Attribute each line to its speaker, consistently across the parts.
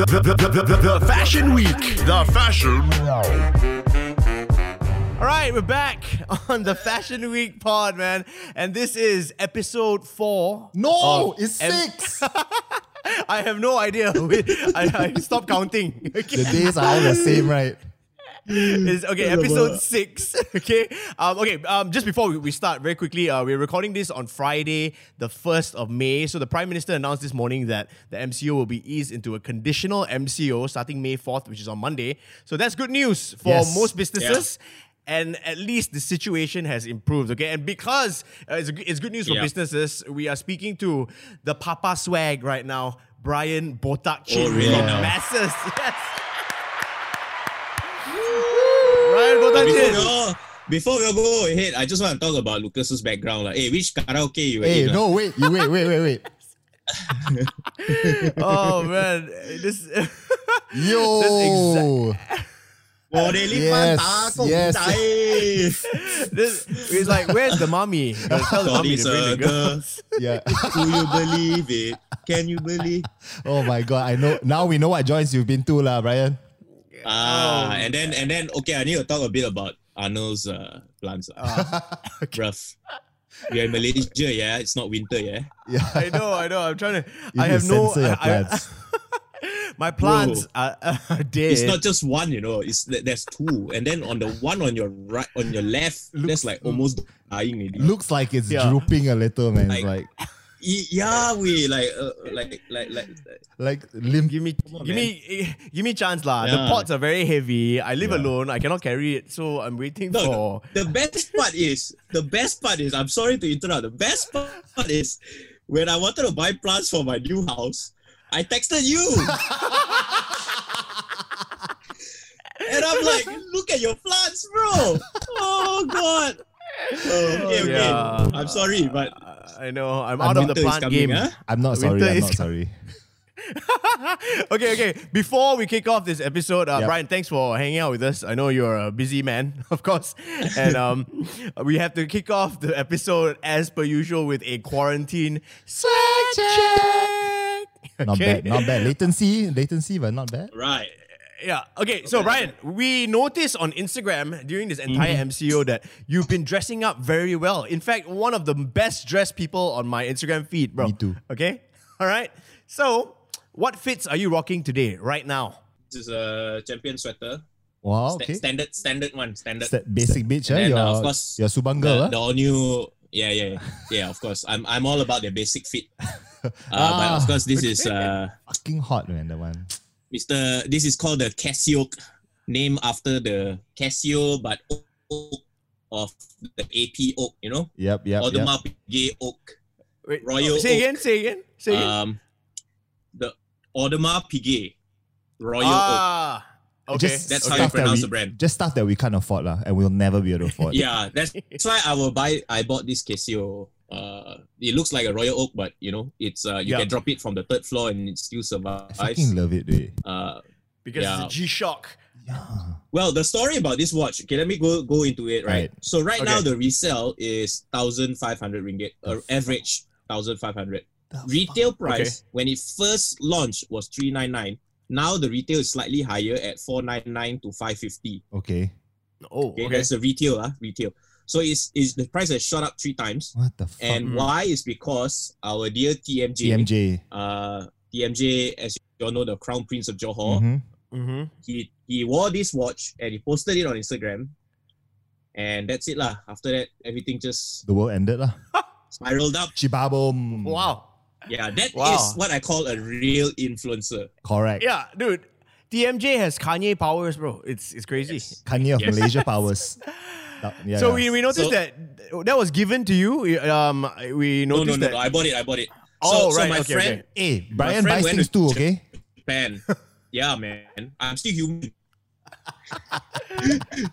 Speaker 1: The, the, the, the, the, the Fashion Week. The Fashion
Speaker 2: All right, we're back on the Fashion Week pod, man. And this is episode four.
Speaker 3: No, it's six.
Speaker 2: I have no idea. Wait, I, I stopped counting. Okay.
Speaker 3: the days are all the same, right?
Speaker 2: It's, okay, episode six. Okay. Um, okay. Um, just before we, we start, very quickly, uh, we're recording this on Friday, the first of May. So the Prime Minister announced this morning that the MCO will be eased into a conditional MCO starting May fourth, which is on Monday. So that's good news for
Speaker 3: Yes.
Speaker 2: most businesses. And at least the situation has improved, okay? And because uh, it's, it's good news for
Speaker 4: Yeah.
Speaker 2: businesses, we are speaking to the Papa Swag right now, Bryan Botak Chin
Speaker 4: Oh, really
Speaker 2: from
Speaker 4: now?
Speaker 2: Masses. Yes. Bryan Botak
Speaker 4: Before we, all, before we all go ahead, I just want to talk about Lucas's background. Like, hey, which karaoke you were
Speaker 3: Hey,
Speaker 4: in? ah?
Speaker 3: no, wait, you wait, wait, wait, wait.
Speaker 2: Oh man, this
Speaker 3: Yo,
Speaker 4: Morelipan
Speaker 3: Yes,
Speaker 4: takong
Speaker 3: yes.
Speaker 4: tayo.
Speaker 2: this it's like where's the mommy? Gotta Tell the mommy to bring the
Speaker 4: Sorry,
Speaker 2: girls.
Speaker 3: yeah.
Speaker 4: Do you believe it? Can you believe?
Speaker 3: Oh my god, I know. Now we know what joints you've been to, lah, Bryan.
Speaker 4: Ah, and then and then okay, I need to talk a bit about Arnold's uh, plants. Uh, Rough. We are in Malaysia, yeah. It's not winter, yeah.
Speaker 3: Yeah.
Speaker 2: I know, I know. I'm trying to.
Speaker 3: You
Speaker 2: I have no.
Speaker 3: censor your
Speaker 2: I- I-
Speaker 3: plants.
Speaker 2: my plants are, are dead.
Speaker 4: It's not just one, you know. It's there's two, and then on the one on your right, on your left,
Speaker 3: Looks-
Speaker 4: that's like almost dying already.
Speaker 3: Looks like it's
Speaker 2: Yeah.
Speaker 3: drooping a little, man.
Speaker 4: Like-
Speaker 3: like,
Speaker 4: Y- Yeah, we like, uh, like, like, like.
Speaker 3: like limp.
Speaker 2: Give me,
Speaker 4: on,
Speaker 2: give me, give me chance lah. The pots are very heavy. I live
Speaker 3: Yeah.
Speaker 2: alone. I cannot carry it, so I'm waiting
Speaker 4: No,
Speaker 2: for.
Speaker 4: The best part is the best part is I'm sorry to interrupt. The best part is when I wanted to buy plants for my new house, I texted you. and I'm like, look at your plants, bro. Oh god. Oh, okay, okay.
Speaker 2: Yeah.
Speaker 4: I'm sorry, but
Speaker 2: I know I'm out of the
Speaker 4: winter
Speaker 2: plant
Speaker 4: coming,
Speaker 2: game.
Speaker 4: huh?
Speaker 3: I'm not sorry.
Speaker 2: Winter
Speaker 3: I'm not sorry.
Speaker 2: okay, okay. Before we kick off this episode, uh,
Speaker 3: Yep.
Speaker 2: Bryan, thanks for hanging out with us. I know you're a busy man, of course, and um, we have to kick off the episode as per usual with a quarantine swag check.
Speaker 3: Not
Speaker 2: Okay.
Speaker 3: bad. Not bad. Latency, latency, but not bad.
Speaker 4: right.
Speaker 2: Yeah. Okay. So, Bryan, we noticed on Instagram during this entire
Speaker 3: Mm-hmm.
Speaker 2: MCO that you've been dressing up very well. In fact, one of the best dressed people on my Instagram feed, bro.
Speaker 3: Me too.
Speaker 2: Okay. All right. So, what fits are you rocking today, right now?
Speaker 4: This is a champion sweater.
Speaker 3: Wow.
Speaker 4: Sta-
Speaker 3: Okay.
Speaker 4: Standard, standard one. Standard.
Speaker 3: Sta- basic bitch,
Speaker 4: And
Speaker 3: eh? Your,
Speaker 4: uh, of course,
Speaker 3: your Subang girl,
Speaker 4: the
Speaker 3: huh?
Speaker 4: all new yeah yeah yeah of course i'm i'm all about the basic fit uh, but
Speaker 3: Ah.
Speaker 4: of course this is uh
Speaker 3: Fucking hot, man, that one.
Speaker 4: Mr this is called the casio named after the casio but oak of the ap oak you know
Speaker 3: Yep, yep,
Speaker 4: or the
Speaker 3: yep.
Speaker 4: Marpigay oak
Speaker 2: Wait,
Speaker 4: Royal
Speaker 2: Say
Speaker 4: Oak.
Speaker 2: again. Say again. Say again.
Speaker 4: um the Audemars Piguet Royal Oak.
Speaker 2: ah. Okay.
Speaker 3: Just
Speaker 4: That's
Speaker 3: stuff
Speaker 4: how you
Speaker 3: that
Speaker 4: pronounce
Speaker 3: we-
Speaker 4: the brand.
Speaker 3: Just stuff that we can't afford, lah, and we'll never be able to afford.
Speaker 4: Yeah, that's, that's why I will buy. I bought this Casio. Uh, it looks like a Royal Oak, but you know, it's uh, you
Speaker 2: Yeah.
Speaker 4: can drop it from the third floor and it still survives.
Speaker 3: I
Speaker 4: survives.
Speaker 3: fucking love it, dude.
Speaker 4: Uh,
Speaker 2: because
Speaker 4: yeah.
Speaker 2: it's a G Shock.
Speaker 3: Yeah.
Speaker 4: well, the story about this watch. Okay, let me go go into it. Right.
Speaker 3: Right.
Speaker 4: So right now the resale is thousand five hundred ringgit,
Speaker 3: The
Speaker 4: or average thousand five hundred.
Speaker 3: The
Speaker 4: Retail price when it first launched was three nine nine. Now the retail is slightly higher at four nine nine to five fifty.
Speaker 3: Okay.
Speaker 2: Oh,
Speaker 4: Okay,
Speaker 2: okay.
Speaker 4: that's the retail, ah, retail. So it's, is the price has shot up three times.
Speaker 3: What the fuck?
Speaker 4: And
Speaker 2: Mm.
Speaker 4: why is because our dear TMJ,
Speaker 3: TMJ.
Speaker 4: uh, TMJ, as you all know, the Crown Prince of Johor,
Speaker 3: Mhm.
Speaker 2: Mm-hmm.
Speaker 4: he he wore this watch and he posted it on Instagram, and that's it lah. After that, everything just
Speaker 3: The world ended, lah.
Speaker 4: spiraled up.
Speaker 3: Chibabom.
Speaker 2: Wow.
Speaker 4: Yeah, that is
Speaker 2: Wow.
Speaker 4: what I call a real influencer.
Speaker 3: Correct.
Speaker 2: Yeah, dude. TMJ has Kanye powers, bro. It's it's crazy.
Speaker 4: Yes.
Speaker 3: Kanye of
Speaker 4: Yes.
Speaker 3: Malaysia powers. That- yeah,
Speaker 2: so
Speaker 3: yeah.
Speaker 2: we, we noticed
Speaker 4: So-
Speaker 2: that that was given to you. Um, we
Speaker 4: No, no,
Speaker 2: noticed
Speaker 4: no,
Speaker 2: that.
Speaker 4: no. I bought it. I bought it.
Speaker 2: Oh,
Speaker 4: so,
Speaker 2: right,
Speaker 4: So my
Speaker 2: okay,
Speaker 4: friend,
Speaker 3: Hey, Bryan
Speaker 4: friend
Speaker 3: buys
Speaker 4: went
Speaker 3: things
Speaker 4: to
Speaker 3: too, okay?
Speaker 4: Japan. yeah, man. I'm still human.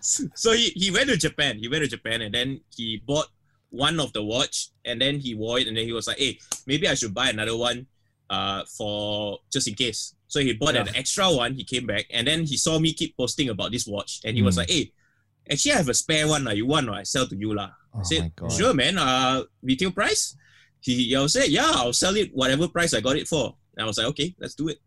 Speaker 4: so he, he went to Japan. He went to Japan and then he bought one of the watch and then he wore it and then he was like, hey, maybe I should buy another one uh, for just in case. So he bought an extra one. He came back and then he saw me keep posting about this watch and he was
Speaker 3: Hmm.
Speaker 4: like, hey, actually I have a spare one. lah. You want or I sell to you lah.
Speaker 3: Oh
Speaker 4: I said, sure, man. Uh, retail price? He, I will say, yeah, I'll sell it whatever price I got it for. And I was like, okay, let's do it.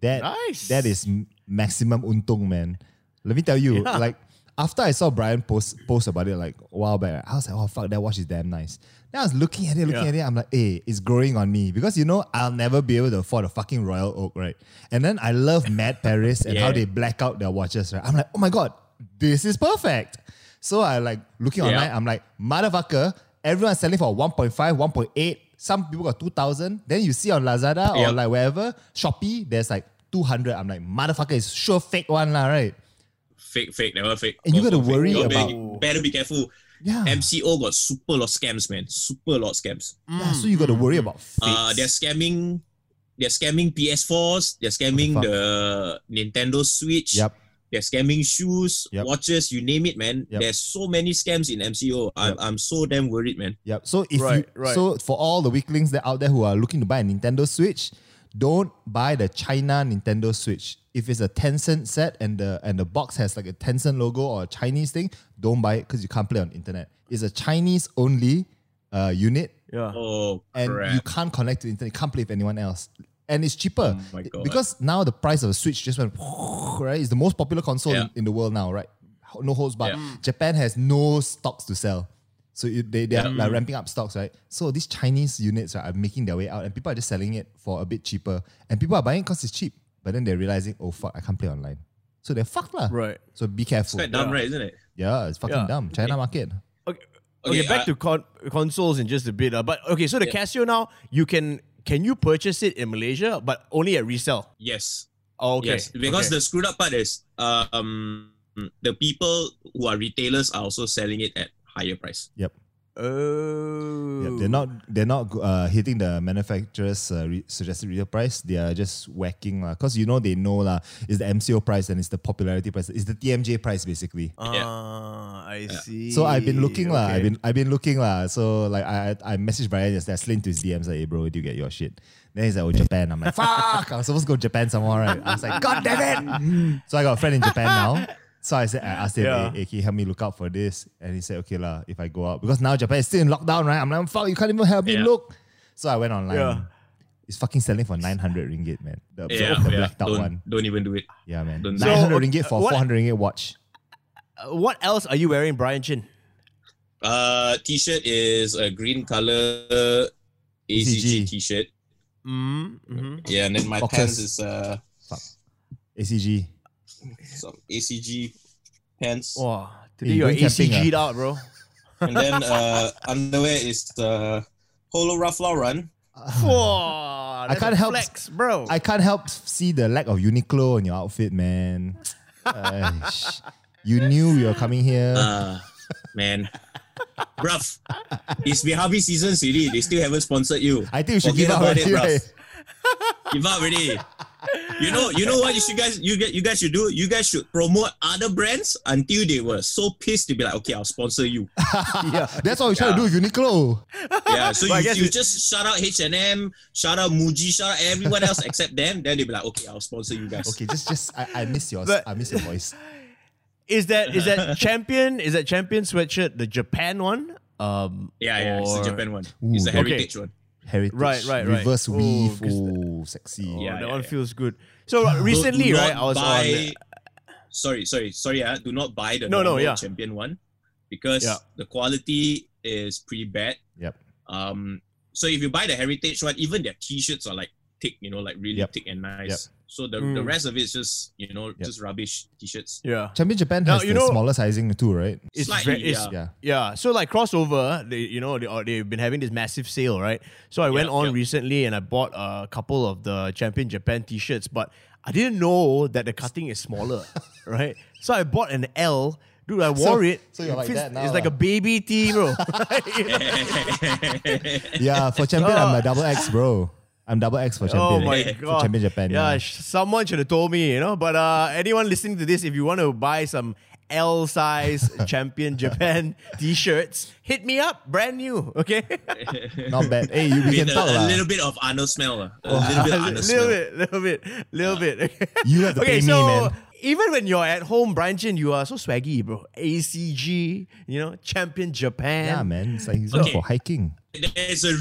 Speaker 3: That
Speaker 2: Nice.
Speaker 3: that is maximum untung, man. Let me tell you,
Speaker 2: Yeah.
Speaker 3: like after I saw Bryan post post about it like a while back, I was like, oh fuck, that watch is damn nice. Then I was looking at it, looking
Speaker 2: Yeah.
Speaker 3: at it. I'm like, hey, it's growing on me because you know I'll never be able to afford a fucking Royal Oak, right? And then I love Mad Paris and how they black out their watches, right? I'm like, oh my god, this is perfect. So I like looking
Speaker 4: Yeah.
Speaker 3: online. I'm like, motherfucker, everyone's selling for 1.5, 1.8. Some people got 2,000. Then you see on Lazada or like wherever, Shopee, there's like 200. I'm like, motherfucker, it's sure fake one, lah, right?
Speaker 4: Fake, fake, never fake.
Speaker 3: And you gotta
Speaker 4: fake.
Speaker 3: worry
Speaker 4: You
Speaker 3: about-
Speaker 4: better, better be careful.
Speaker 3: Yeah.
Speaker 4: MCO got super lot scams, man. Super lot scams.
Speaker 3: yeah so you got to worry about fakes.
Speaker 4: Uh, they're scamming. They're scamming PS4s. They're scamming
Speaker 3: fuck?
Speaker 4: the Nintendo Switch.
Speaker 3: Yep.
Speaker 4: They're scamming shoes,
Speaker 3: Yep.
Speaker 4: watches, you name it, man.
Speaker 3: Yep.
Speaker 4: There's so many scams in MCO. I'm,
Speaker 3: Yep.
Speaker 4: I'm so damn worried, man.
Speaker 3: Yep. So if
Speaker 2: Right,
Speaker 3: you
Speaker 2: right.
Speaker 3: so for all the weaklings that out there who are looking to buy a Nintendo Switch, don't buy the China Nintendo Switch. If it's a Tencent set and the and the box has like a Tencent logo or a Chinese thing, don't buy it because you can't play on internet. It's a Chinese only uh, unit
Speaker 2: Yeah.
Speaker 4: Oh,
Speaker 3: and
Speaker 4: crap.
Speaker 3: you can't connect to the internet. You can't play with anyone else. And it's cheaper
Speaker 4: Oh my God.
Speaker 3: because now the price of a Switch just went right. It's the most popular console
Speaker 4: Yeah.
Speaker 3: in, in the world now, right? No holds barred.
Speaker 4: Yeah.
Speaker 3: Japan has no stocks to sell, so you, they they are
Speaker 4: Yeah.
Speaker 3: like ramping up stocks, right? So these Chinese units right, are making their way out, and people are just selling it for a bit cheaper, and people are buying because it's cheap. But then they're realizing, oh fuck, I can't play online, so they're fucked lah.
Speaker 2: Right.
Speaker 3: So be careful.
Speaker 4: It's quite dumb,
Speaker 2: Yeah.
Speaker 4: right? Isn't it?
Speaker 3: Yeah, it's fucking
Speaker 2: Yeah.
Speaker 3: dumb. China market.
Speaker 2: Okay. Okay,
Speaker 4: Okay,
Speaker 2: back
Speaker 4: uh,
Speaker 2: to con- consoles in just a bit. Uh, but okay, so the
Speaker 4: Yeah.
Speaker 2: Casio now you can can you purchase it in Malaysia, but only at resale.
Speaker 4: Yes.
Speaker 2: Oh, okay.
Speaker 4: Yes. Because
Speaker 2: okay.
Speaker 4: the screwed up part is um the people who are retailers are also selling it at higher price.
Speaker 3: Yep.
Speaker 2: Oh
Speaker 3: Yep, they're not they're not uh, hitting the manufacturer's uh, re- suggested retail price. They are just whacking lah. Cause you know they know lah. It's the MCO price and it's the popularity price. It's the TMJ price basically.
Speaker 2: Ah, I see.
Speaker 3: So I've been looking lah.
Speaker 2: Okay.
Speaker 3: I've been I've been looking lah. So like I I I messaged Bryan yesterday. I slid into his DMs like, hey bro, do you get your shit? Then he's like, oh Japan. I'm like, fuck. I was supposed to go Japan somewhere, right? I was like, god damn it. so I got a friend in Japan now. So I said, I asked him,
Speaker 2: Yeah.
Speaker 3: hey, hey, can you help me look out for this? And he said, okay lah, if I go out. Because now Japan is still in lockdown, right? I'm like, fuck, you can't even help me
Speaker 4: Yeah.
Speaker 3: look. So I went online.
Speaker 2: Yeah.
Speaker 3: It's fucking selling for 900 ringgit, man. The,
Speaker 4: Yeah,
Speaker 3: the
Speaker 4: yeah.
Speaker 3: blacked out
Speaker 4: Don't,
Speaker 3: one.
Speaker 4: don't even do it.
Speaker 3: Yeah, man.
Speaker 4: Don't-
Speaker 3: 900
Speaker 2: So,
Speaker 3: ringgit for
Speaker 2: what-
Speaker 3: 400 ringgit watch.
Speaker 2: Uh, what else are you wearing, Bryan Chin?
Speaker 4: Uh, t-shirt is a green color ACG
Speaker 3: ACG.
Speaker 4: t-shirt.
Speaker 2: Mm-hmm.
Speaker 4: Yeah, and then my
Speaker 3: Boxers.
Speaker 4: pants is uh
Speaker 3: ACG.
Speaker 4: Some ACG pants,
Speaker 2: Wow, today
Speaker 3: you
Speaker 2: you're ACG'd out, bro.
Speaker 4: and then uh underwear is the Polo Ralph Lauren.
Speaker 2: Wow, that's
Speaker 3: can't help-
Speaker 2: flex, bro.
Speaker 3: I can't help see the lack of Uniqlo in your outfit, man. Aish. you knew you were coming here.
Speaker 4: Uh, man, bruv, it's been season already. They still haven't sponsored you.
Speaker 3: I think you should
Speaker 4: forget
Speaker 3: give up
Speaker 4: about
Speaker 3: already,
Speaker 4: it, bruv.
Speaker 3: Right?
Speaker 4: Give up already. You know, you know what you should guys you get you guys should do? You guys should promote other brands until they were so pissed to be like, okay, I'll sponsor you.
Speaker 2: yeah.
Speaker 3: That's what we try to do with Uniqlo.
Speaker 4: Yeah, so
Speaker 2: But
Speaker 4: you, you just shout out H and M, shout out Muji, shout out everyone else except them. Then they'll be like, okay, I'll sponsor you guys.
Speaker 3: Okay, just just I, I miss yours.
Speaker 2: But-
Speaker 3: I miss your voice.
Speaker 2: Is that is that champion? Is that champion sweatshirt the Japan one? Um,
Speaker 4: Yeah, yeah, it's the Japan one.
Speaker 3: Ooh,
Speaker 4: it's the
Speaker 3: okay.
Speaker 4: heritage one.
Speaker 3: Heritage.
Speaker 2: Right, right, right.
Speaker 3: Reverse
Speaker 2: Oh,
Speaker 3: weave.
Speaker 2: 'cause
Speaker 3: Oh, sexy.
Speaker 2: Oh,
Speaker 4: Yeah,
Speaker 2: that
Speaker 4: yeah,
Speaker 2: one
Speaker 4: yeah.
Speaker 2: feels good. So uh, recently,
Speaker 4: Do
Speaker 2: right? I was
Speaker 4: buy,
Speaker 2: on.
Speaker 4: Sorry, sorry, sorry. Uh, do not buy the
Speaker 2: No, no,
Speaker 4: normal
Speaker 2: yeah.
Speaker 4: champion one because
Speaker 2: Yeah.
Speaker 4: the quality is pretty bad.
Speaker 3: Yep.
Speaker 4: Um, so if you buy the heritage one, even their t-shirts are like thick, you know, like really
Speaker 3: Yep.
Speaker 4: thick and nice.
Speaker 3: Yep.
Speaker 4: So the,
Speaker 2: Mm.
Speaker 4: the rest of it's just you know just rubbish t-shirts.
Speaker 2: Yeah,
Speaker 3: Champion Japan
Speaker 2: Now,
Speaker 3: has
Speaker 2: you
Speaker 3: the
Speaker 2: know-
Speaker 3: smaller sizing too, right?
Speaker 2: it's
Speaker 4: Slightly,
Speaker 2: ve- it's-
Speaker 4: yeah.
Speaker 3: Yeah.
Speaker 2: Yeah, so like crossover, they you know they, uh, they've been having this massive sale, right? So I went
Speaker 4: Yeah,
Speaker 2: on
Speaker 4: yeah.
Speaker 2: recently and I bought a couple of the Champion Japan T-shirts, but I didn't know that the cutting is smaller, right? So I bought an L. Dude, I
Speaker 3: So-
Speaker 2: wore it.
Speaker 3: so you're
Speaker 2: It
Speaker 3: like
Speaker 2: fits-
Speaker 3: that now
Speaker 2: It's like a baby tee, bro.
Speaker 3: Yeah, for champion, I'm a double X, bro. I'm double X for
Speaker 2: oh
Speaker 3: champion.
Speaker 2: my
Speaker 3: For
Speaker 2: god!
Speaker 3: champion Japan.
Speaker 2: Yeah,
Speaker 3: Yeah.
Speaker 2: someone should have told me, you know. But uh, anyone listening to this, if you want to buy some L size Champion Japan T-shirts, hit me up, brand new. Okay.
Speaker 3: Not bad. Hey, you, we can
Speaker 4: a,
Speaker 3: talk
Speaker 4: a
Speaker 3: lah.
Speaker 4: little bit of Arnold smell. uh, A little bit of Arnold
Speaker 2: little
Speaker 4: smell.
Speaker 2: bit, little bit, little bit. Okay.
Speaker 3: You have to
Speaker 2: okay,
Speaker 3: pay me,
Speaker 2: so
Speaker 3: man.
Speaker 2: even when you're at home, Bryan Chin, you are so swaggy, bro. ACG, you know, champion Japan.
Speaker 3: Yeah, man. It's like he's going
Speaker 4: Okay.
Speaker 3: for hiking.
Speaker 4: There's a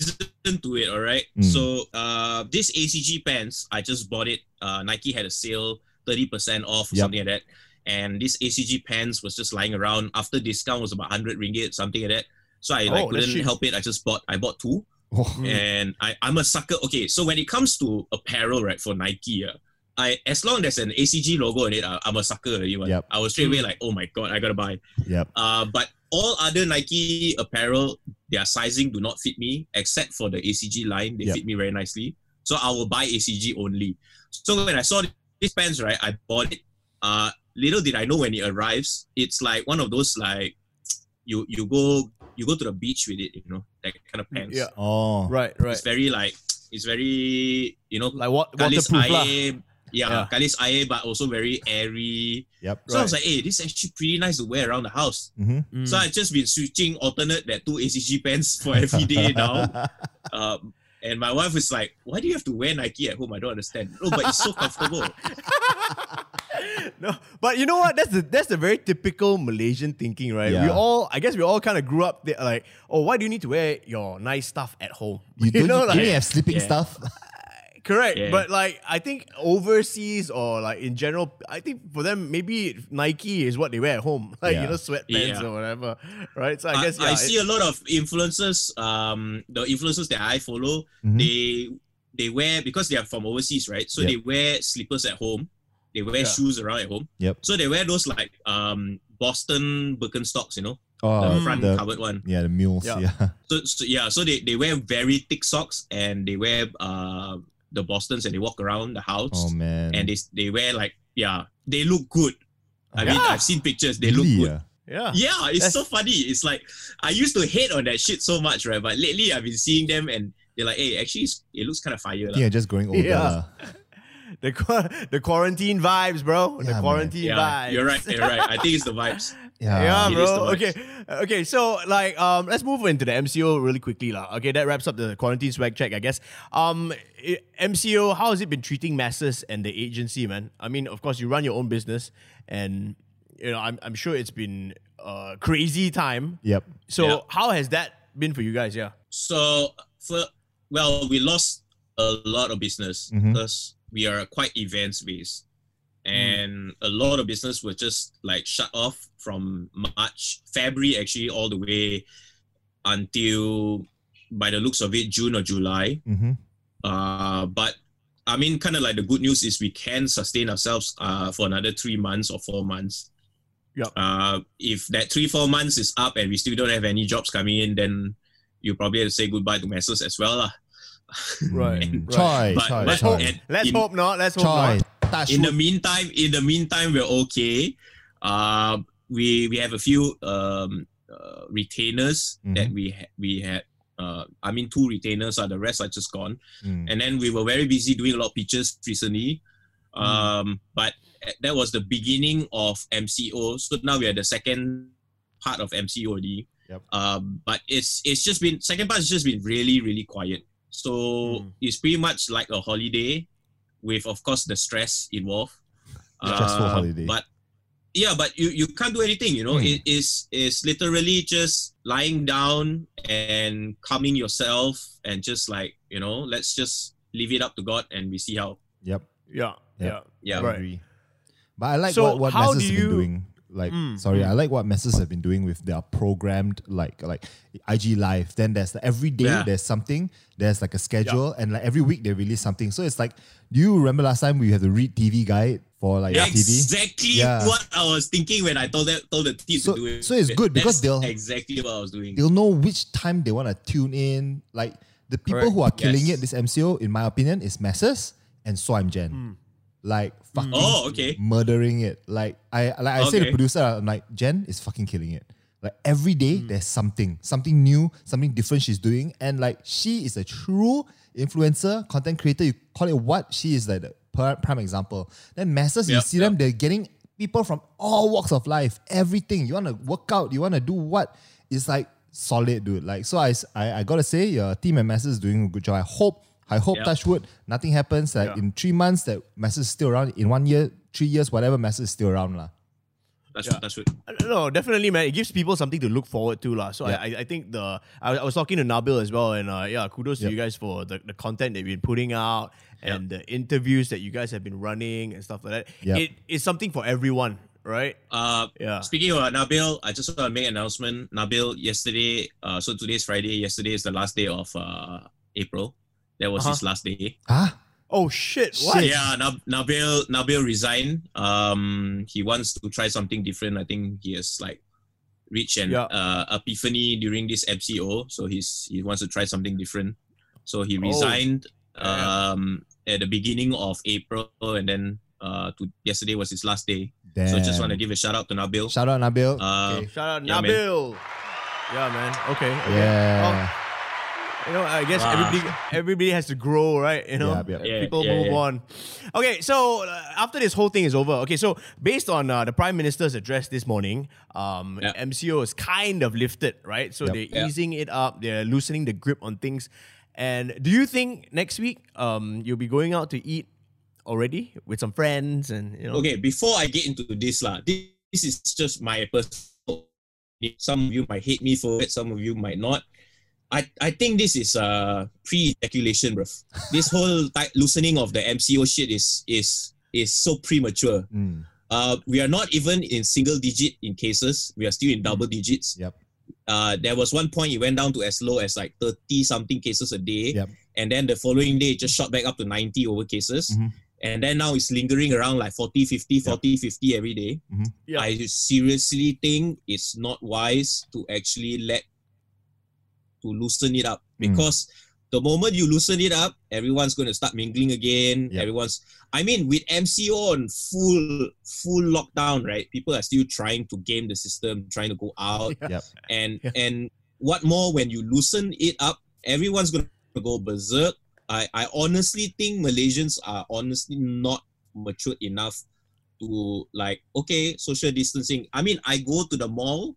Speaker 4: listen to it, all right?
Speaker 3: Mm.
Speaker 4: So uh, this ACG pants, I just bought it. Uh, Nike had a sale, 30% off, or
Speaker 3: Yep.
Speaker 4: something like that. And this ACG pants was just lying around. After discount was about 100 ringgit, something like that. So I
Speaker 2: Oh,
Speaker 4: couldn't help it. I just bought, I bought two.
Speaker 3: Oh,
Speaker 4: And I, I'm a sucker. Okay, so when it comes to apparel, right, for Nike, uh, I as long as there's an ACG logo on it, I, I'm a sucker already. man.
Speaker 3: Yep.
Speaker 4: I was straight away like, oh my god, I gotta buy.
Speaker 3: yep.
Speaker 4: Uh, but all other Nike apparel, their sizing do not fit me, except for the ACG line. They
Speaker 3: Yep.
Speaker 4: fit me very nicely. So I will buy ACG only. So when I saw these pants, right, I bought it. Uh, little did I know when it arrives, it's like one of those like you you go you go to the beach with it, you know, that kind of pants.
Speaker 2: Yeah.
Speaker 3: Oh,
Speaker 2: Right, right.
Speaker 4: It's very like it's very you know
Speaker 2: Like what
Speaker 4: kalis
Speaker 2: waterproof lah.
Speaker 4: Air, yeah,
Speaker 2: Yeah.
Speaker 4: kalis air, but also very airy.
Speaker 3: Yep.
Speaker 4: So I was like, hey, this is actually pretty nice to wear around the house.
Speaker 3: Mm-hmm.
Speaker 2: Mm.
Speaker 4: So I've just been switching alternate that two ACG pants for every day now. Um, and my wife is like, why do you have to wear Nike at home? I don't understand. Oh, but it's so comfortable.
Speaker 2: no, but you know what? That's the that's the very typical Malaysian thinking, right? We all, I guess, we all kind of grew up there, like, oh, why do you need to wear your nice stuff at home?
Speaker 3: You, don't,
Speaker 2: know,
Speaker 3: you
Speaker 2: like,
Speaker 3: don't have sleeping
Speaker 4: Yeah.
Speaker 3: stuff.
Speaker 2: Correct.
Speaker 4: Yeah.
Speaker 2: But like, I think overseas or like in general, I think for them maybe Nike is what they wear at home, like
Speaker 3: Yeah.
Speaker 2: you know, sweatpants
Speaker 4: Yeah.
Speaker 2: or whatever, right? So I,
Speaker 4: I,
Speaker 2: guess yeah,
Speaker 4: I see a lot of influencers, um, the influencers that I follow,
Speaker 3: Mhm.
Speaker 4: they they wear because they are from overseas, right? So
Speaker 3: Yep.
Speaker 4: they wear slippers at home. They wear
Speaker 2: Yeah.
Speaker 4: shoes around at home.
Speaker 3: Yep.
Speaker 4: So they wear those like um Boston Birkenstocks, you know,
Speaker 3: Oh,
Speaker 4: the front
Speaker 3: the,
Speaker 4: covered one.
Speaker 3: yeah, the mules.
Speaker 2: Yeah.
Speaker 3: Yeah.
Speaker 4: So, so yeah, so they, they wear very thick socks and they wear uh the Bostons and they walk around the house
Speaker 3: Oh man.
Speaker 4: and they they wear like yeah they look good. I mean I've seen pictures they look
Speaker 3: Really,
Speaker 4: good.
Speaker 3: ah?
Speaker 2: yeah.
Speaker 4: Yeah, it's
Speaker 2: That's-
Speaker 4: so funny. It's like I used to hate on that shit so much, right? But lately I've been seeing them and they're like, hey, actually it's, it looks kind of fire.
Speaker 3: I
Speaker 4: lah."
Speaker 3: just growing older.
Speaker 2: Yeah. The qua- the quarantine vibes, bro.
Speaker 3: Yeah,
Speaker 2: the
Speaker 3: man.
Speaker 2: quarantine
Speaker 4: Yeah,
Speaker 2: vibes.
Speaker 4: you're right. You're right. I think it's the vibes.
Speaker 3: Yeah.
Speaker 2: Yeah, bro. Okay, okay. So, like, um, let's move into the MCO really quickly, lah. Okay, that wraps up the quarantine swag check, I guess. Um, i- MCO, how has it been treating masses and the agency, man? I mean, of course, you run your own business, and you know, I'm I'm sure it's been a crazy time.
Speaker 3: Yep.
Speaker 2: So,
Speaker 4: Yeah.
Speaker 2: how has that been for you guys? Yeah.
Speaker 4: So for well, we lost a lot of business
Speaker 3: Mhm.
Speaker 4: because we are quite events based, and a lot of business was just like shut off from March, February actually all the way until by the looks of it June or July.
Speaker 3: Mm-hmm.
Speaker 4: Uh, but I mean, kind of like the good news is we can sustain ourselves uh, for another three months or four months.
Speaker 2: Yup.
Speaker 4: Uh, if that three four months is up and we still don't have any jobs coming in, then you probably have to say goodbye to masses as well, lah.
Speaker 2: Right,
Speaker 3: Mm.
Speaker 2: right.
Speaker 3: Choi,
Speaker 4: But-
Speaker 3: choi,
Speaker 4: but-
Speaker 3: choi.
Speaker 4: and-
Speaker 2: Let's
Speaker 4: In-
Speaker 2: hope not. Let's hope
Speaker 3: Choi.
Speaker 2: not.
Speaker 3: Touch
Speaker 4: in the meantime, in the meantime, we're okay. Uh, we we have a few um, uh, retainers that we ha- we had. Uh, I mean, two retainers. Are the rest are just gone.
Speaker 3: Mm.
Speaker 4: and then we were very busy doing a lot of pictures recently. Um, but that was the beginning of MCO. So now we are the second part of MCO.
Speaker 3: Yep.
Speaker 4: Um, but it's it's just been second part has just been really really quiet. So
Speaker 2: Mm.
Speaker 4: it's pretty much like a holiday, with of course the stress involved.
Speaker 3: Stressful
Speaker 4: Uh,
Speaker 3: holiday.
Speaker 4: But yeah, but you, you can't do anything. You know,
Speaker 3: Hmm.
Speaker 4: it is is literally just lying down and calming yourself and just like you know, let's just leave it up to God and we see how.
Speaker 3: Yep.
Speaker 2: Yeah,
Speaker 3: Yep.
Speaker 2: yeah.
Speaker 4: Yeah.
Speaker 2: Right.
Speaker 3: But I like
Speaker 2: So
Speaker 3: what, what
Speaker 2: how
Speaker 3: Masses
Speaker 2: do
Speaker 3: have been doing. Like,
Speaker 2: Mm,
Speaker 3: sorry,
Speaker 2: mm.
Speaker 3: I like what Masses have been doing with their programmed like like IG live. Then there's the, every day
Speaker 4: Yeah.
Speaker 3: there's something. There's like a schedule, and like every week they release something. So it's like, do you remember last time we had to read TV guide for like TV?
Speaker 4: Exactly what I was thinking when I told that told the team
Speaker 3: So-
Speaker 4: to do it.
Speaker 3: so it's good because
Speaker 4: That's
Speaker 3: they'll-
Speaker 4: exactly what I was doing.
Speaker 3: They'll know which time they want to tune in. Like the people
Speaker 2: Correct.
Speaker 3: who are killing
Speaker 4: Yes.
Speaker 3: it this MCO, in my opinion, is Masses and So I'm Jen. Like fucking
Speaker 4: Oh, okay.
Speaker 3: murdering it. Like I like I say the producer, I'm like Jen is fucking killing it. Like every day hmm. there's something, something new, something different she's doing, and like she is a true influencer, content creator. You call it what? She is like the prime example. Then masses, you
Speaker 4: Yep,
Speaker 3: see them, they're getting people from all walks of life, everything. You want to work out, you want to do what? It's like solid, dude. Like so, I, I gotta say, your team and masses is doing a good job. I hope. I hope
Speaker 4: Yep.
Speaker 3: touch wood, nothing happens. Like
Speaker 2: Yeah.
Speaker 3: in three months, that Messi is still around. In one year, three years, whatever, Messi is still around, lah.
Speaker 4: That's
Speaker 2: Yeah.
Speaker 4: that's it.
Speaker 2: No, definitely, man. It gives people something to look forward to, lah. So
Speaker 3: Yeah.
Speaker 2: I, I, I think the I, I was talking to Nabil as well, and uh, yeah, kudos to you guys for the, the content that you've been putting out and the interviews that you guys have been running and stuff like that.
Speaker 3: Yep.
Speaker 2: It is something for everyone, right?
Speaker 4: Uh,
Speaker 2: Yeah.
Speaker 4: Speaking of Nabil, I just want to make an announcement. Nabil, yesterday, uh, so today's Friday. Yesterday is the last day of uh, April. That was his last day.
Speaker 3: Ah,
Speaker 2: Oh shit! What?
Speaker 3: Shit.
Speaker 4: Yeah, Nab- Nabil Nabil resigned. Um, he wants to try something different. I think he has like reached an
Speaker 2: Yeah.
Speaker 4: uh, epiphany during this MCO, so he's he wants to try something different. So he
Speaker 2: Oh.
Speaker 4: resigned
Speaker 2: Yeah.
Speaker 4: um, at the beginning of April, and then uh, to yesterday was his last day.
Speaker 3: damn.
Speaker 4: So just want to give a shout out to Nabil.
Speaker 3: shout out Nabil.
Speaker 4: Uh,
Speaker 2: Okay, shout out
Speaker 4: yeah, man.
Speaker 2: Nabil. Yeah, man. Okay. okay.
Speaker 3: yeah.
Speaker 2: You know, I guess
Speaker 4: Wow.
Speaker 2: everybody everybody has to grow, right? You know,
Speaker 3: Yeah, yeah.
Speaker 4: Yeah,
Speaker 2: people
Speaker 4: yeah,
Speaker 2: move
Speaker 4: yeah.
Speaker 2: on. Okay, so uh, after this whole thing is over, okay, so based on uh, the prime minister's address this morning, um,
Speaker 4: Yeah.
Speaker 2: MCO is kind of lifted, right? So
Speaker 3: Yep.
Speaker 2: they're
Speaker 4: Yeah.
Speaker 2: easing it up, they're loosening the grip on things. And do you think next week um, you'll be going out to eat already with some friends and you know?
Speaker 4: okay, before I get into this, lah, this, this is just my personal. Some of you might hate me for it, some of you might not. I, I think this is uh pre-ejaculation, bruv. This whole ti- loosening of the MCO shit is is is so premature.
Speaker 3: Mm,
Speaker 4: Uh, we are not even in single digit in cases. We are still in double digits.
Speaker 3: Yep.
Speaker 4: Uh, there was one point it went down to as low as like 30 something cases a day.
Speaker 3: Yep.
Speaker 4: And then the following day, it just shot back up to 90 over cases.
Speaker 3: Mhm.
Speaker 4: And then now it's lingering around like 40, 50, 40, 50 every day.
Speaker 2: Yeah.
Speaker 4: I seriously think it's not wise to actually let to loosen it up
Speaker 3: Mm.
Speaker 4: because the moment you loosen it up, everyone's going to start mingling again.
Speaker 3: Yep.
Speaker 4: Everyone's, I mean, with MCO on full full lockdown, right? People are still trying to game the system, trying to go out,
Speaker 3: Yep.
Speaker 4: and
Speaker 2: Yeah.
Speaker 4: and what more when you loosen it up, everyone's going to go berserk. I I honestly think Malaysians are honestly not mature enough to like okay social distancing. I mean, I go to the mall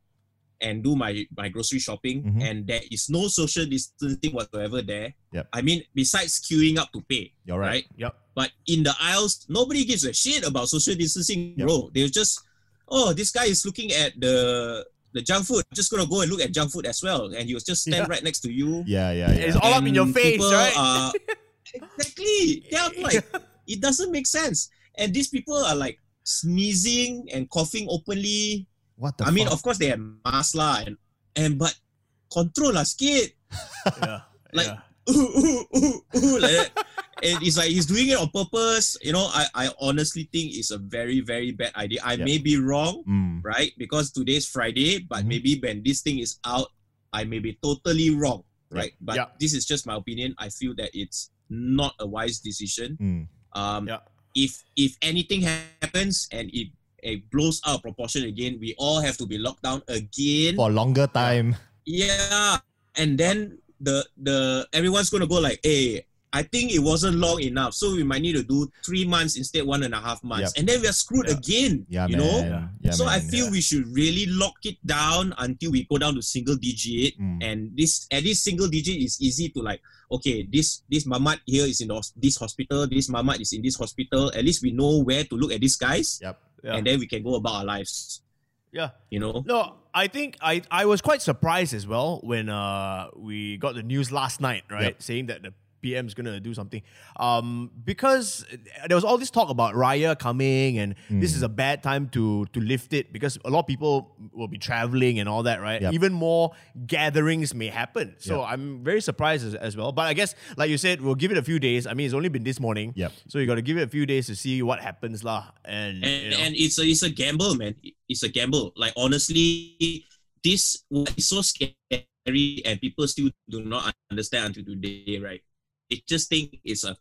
Speaker 4: and do my my grocery shopping,
Speaker 3: Mhm.
Speaker 4: and there is no social distancing whatsoever there.
Speaker 3: Yep.
Speaker 4: I mean, besides queuing up to pay,
Speaker 3: You're right.
Speaker 4: right?
Speaker 2: Yep.
Speaker 4: But in the aisles, nobody gives a shit about social distancing,
Speaker 3: Yep.
Speaker 4: bro. They're just, oh, this guy is looking at the the junk food. I'm just gonna go and look at junk food as well, and he was just stand
Speaker 2: Yeah.
Speaker 4: right next to you.
Speaker 3: Yeah, yeah, yeah.
Speaker 2: It's all up in your face,
Speaker 4: people
Speaker 2: right?
Speaker 4: Are, exactly. Yeah, I'm like it doesn't make sense. And these people are like sneezing and coughing openly.
Speaker 3: What the
Speaker 4: I mean, of course they have masks lah, and and but control lah sikit.
Speaker 2: yeah.
Speaker 4: like-
Speaker 2: yeah.
Speaker 4: ooh, ooh, ooh, ooh, like that. And it's like he's doing it on purpose. You know, I, I honestly think it's a very, very bad idea. I
Speaker 3: Yeah.
Speaker 4: may be wrong,
Speaker 3: Mm,
Speaker 4: right? Because today's Friday, but
Speaker 3: Mhm.
Speaker 4: maybe when this thing is out, I may be totally wrong,
Speaker 3: Yeah.
Speaker 4: right? But
Speaker 2: Yeah.
Speaker 4: this is just my opinion. I feel that it's not a wise decision.
Speaker 3: mm.
Speaker 4: Um,
Speaker 2: Yeah.
Speaker 4: If if anything happens and it, it blows out of proportion again, we all have to be locked down again.
Speaker 3: For longer time.
Speaker 4: Yeah, and then the the everyone's gonna go like, hey, I think it wasn't long enough, so we might need to do three months instead one and a half months,
Speaker 3: Yep.
Speaker 4: and then we are screwed
Speaker 2: Yeah.
Speaker 4: again.
Speaker 3: Yeah,
Speaker 4: you
Speaker 3: man.
Speaker 4: know.
Speaker 3: Yeah, yeah,
Speaker 4: so I feel we should really lock it down until we go down to single digit,
Speaker 3: Mm.
Speaker 4: and this at this single digit is easy to like. Okay, this this mamat here is in this hospital. This mamat is in this hospital. At least we know where to look at these guys,
Speaker 3: Yep.
Speaker 2: Yeah.
Speaker 4: and then we can go about our lives.
Speaker 2: yeah.
Speaker 4: You know.
Speaker 2: No, I think I, I was quite surprised as well when uh, we got the news last night, right?
Speaker 3: Yep.
Speaker 2: Saying that the PM is going to do something. Um, because there was all this talk about Raya coming and this
Speaker 3: Mm.
Speaker 2: is a bad time to to lift it because a lot of people will be traveling and all that, right?
Speaker 3: Yep.
Speaker 2: Even more gatherings may happen. So
Speaker 3: Yep.
Speaker 2: I'm very surprised as, as well. But I guess, like you said, we'll give it a few days. I mean, it's only been this morning.
Speaker 3: Yep.
Speaker 2: So you got to give it a few days to see what happens, lah. And,
Speaker 4: and,
Speaker 2: you know,
Speaker 4: and it's a it's a gamble, man. It's a gamble. Like honestly, this is so scary, and people still do not understand until today, right? They just think it's a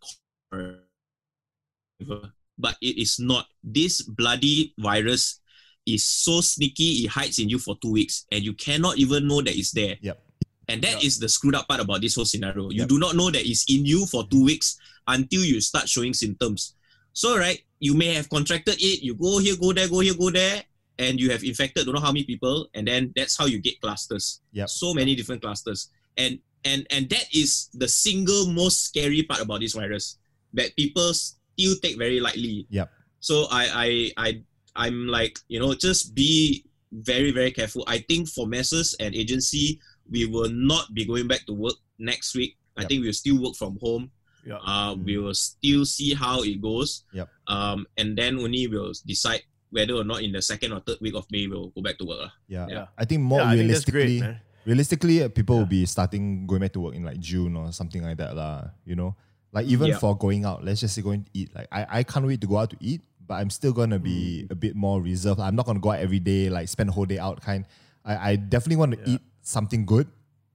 Speaker 4: but it is not. This bloody virus is so sneaky; it hides in you for two weeks, and you cannot even know that it's there.
Speaker 3: Yep.
Speaker 4: And that
Speaker 2: Yeah.
Speaker 4: is the screwed up part about this whole scenario. You
Speaker 3: Yep.
Speaker 4: do not know that it's in you for two weeks until you start showing symptoms. So, right, you may have contracted it, you go here, go there, go here, go there, and you have infected don't know how many people, and then that's how you get clusters.
Speaker 3: Yep.
Speaker 4: So many different clusters. And and and that is the single most scary part about this virus that people still take very lightly.
Speaker 3: Yep.
Speaker 4: So I I I I'm like, you know, just be very, very careful. I think for masses and agency, we will not be going back to work next week. I think we'll still work from home.
Speaker 2: Yeah.
Speaker 4: Uh,
Speaker 3: Mm.
Speaker 4: We will still see how it goes.
Speaker 3: Yep.
Speaker 4: Um, and then only we'll decide whether or not in the second or third week of May we'll go back to work. lah.
Speaker 3: Yeah.
Speaker 2: Yeah.
Speaker 3: I think more
Speaker 2: Yeah, I think that's
Speaker 3: realistically,
Speaker 2: great, man.
Speaker 3: Realistically, uh, people will be starting going back to work in like June or something like that, lah. You know, like even
Speaker 4: Yeah.
Speaker 3: for going out, let's just say going to eat. Like I, I can't wait to go out to eat, but I'm still gonna be
Speaker 2: Mm.
Speaker 3: a bit more reserved. I'm not gonna go out every day, like spend a whole day out. Kind. I, I definitely want to eat something good,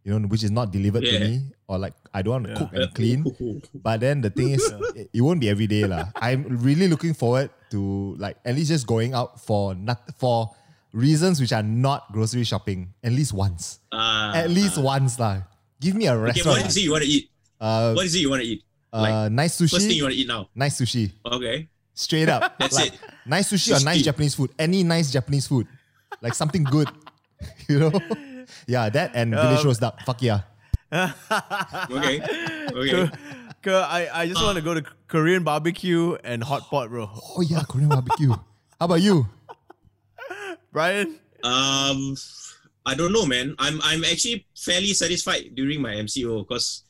Speaker 3: you know, which is not delivered to me, or like I don't want to
Speaker 2: Yeah.
Speaker 3: cook and clean. But then the thing is, it, it won't be every day lah. I'm really looking forward to like at least just going out for not for reasons which are not grocery shopping at least once.
Speaker 4: Uh,
Speaker 3: at least once lah. Give me a
Speaker 4: Okay,
Speaker 3: restaurant.
Speaker 4: what is it you want to eat?
Speaker 3: uh,
Speaker 4: What is it you want to eat?
Speaker 3: uh, nice sushi.
Speaker 4: First thing
Speaker 3: sushi.
Speaker 4: you want to eat now.
Speaker 3: Nice sushi.
Speaker 4: Okay.
Speaker 3: Straight up.
Speaker 4: That's
Speaker 3: Like,
Speaker 4: it.
Speaker 3: Nice sushi, or nice Japanese food. Any nice Japanese food. Like something good. you know? Yeah, that and village roast duck. Fuck yeah.
Speaker 4: Okay. Okay.
Speaker 2: Ke- I, I just want to go to Korean barbecue and hot pot, bro.
Speaker 3: Oh yeah, Korean barbecue. How about you?
Speaker 2: Bryan?
Speaker 4: Um, I don't know, man. I'm I'm actually fairly satisfied during my MCO because,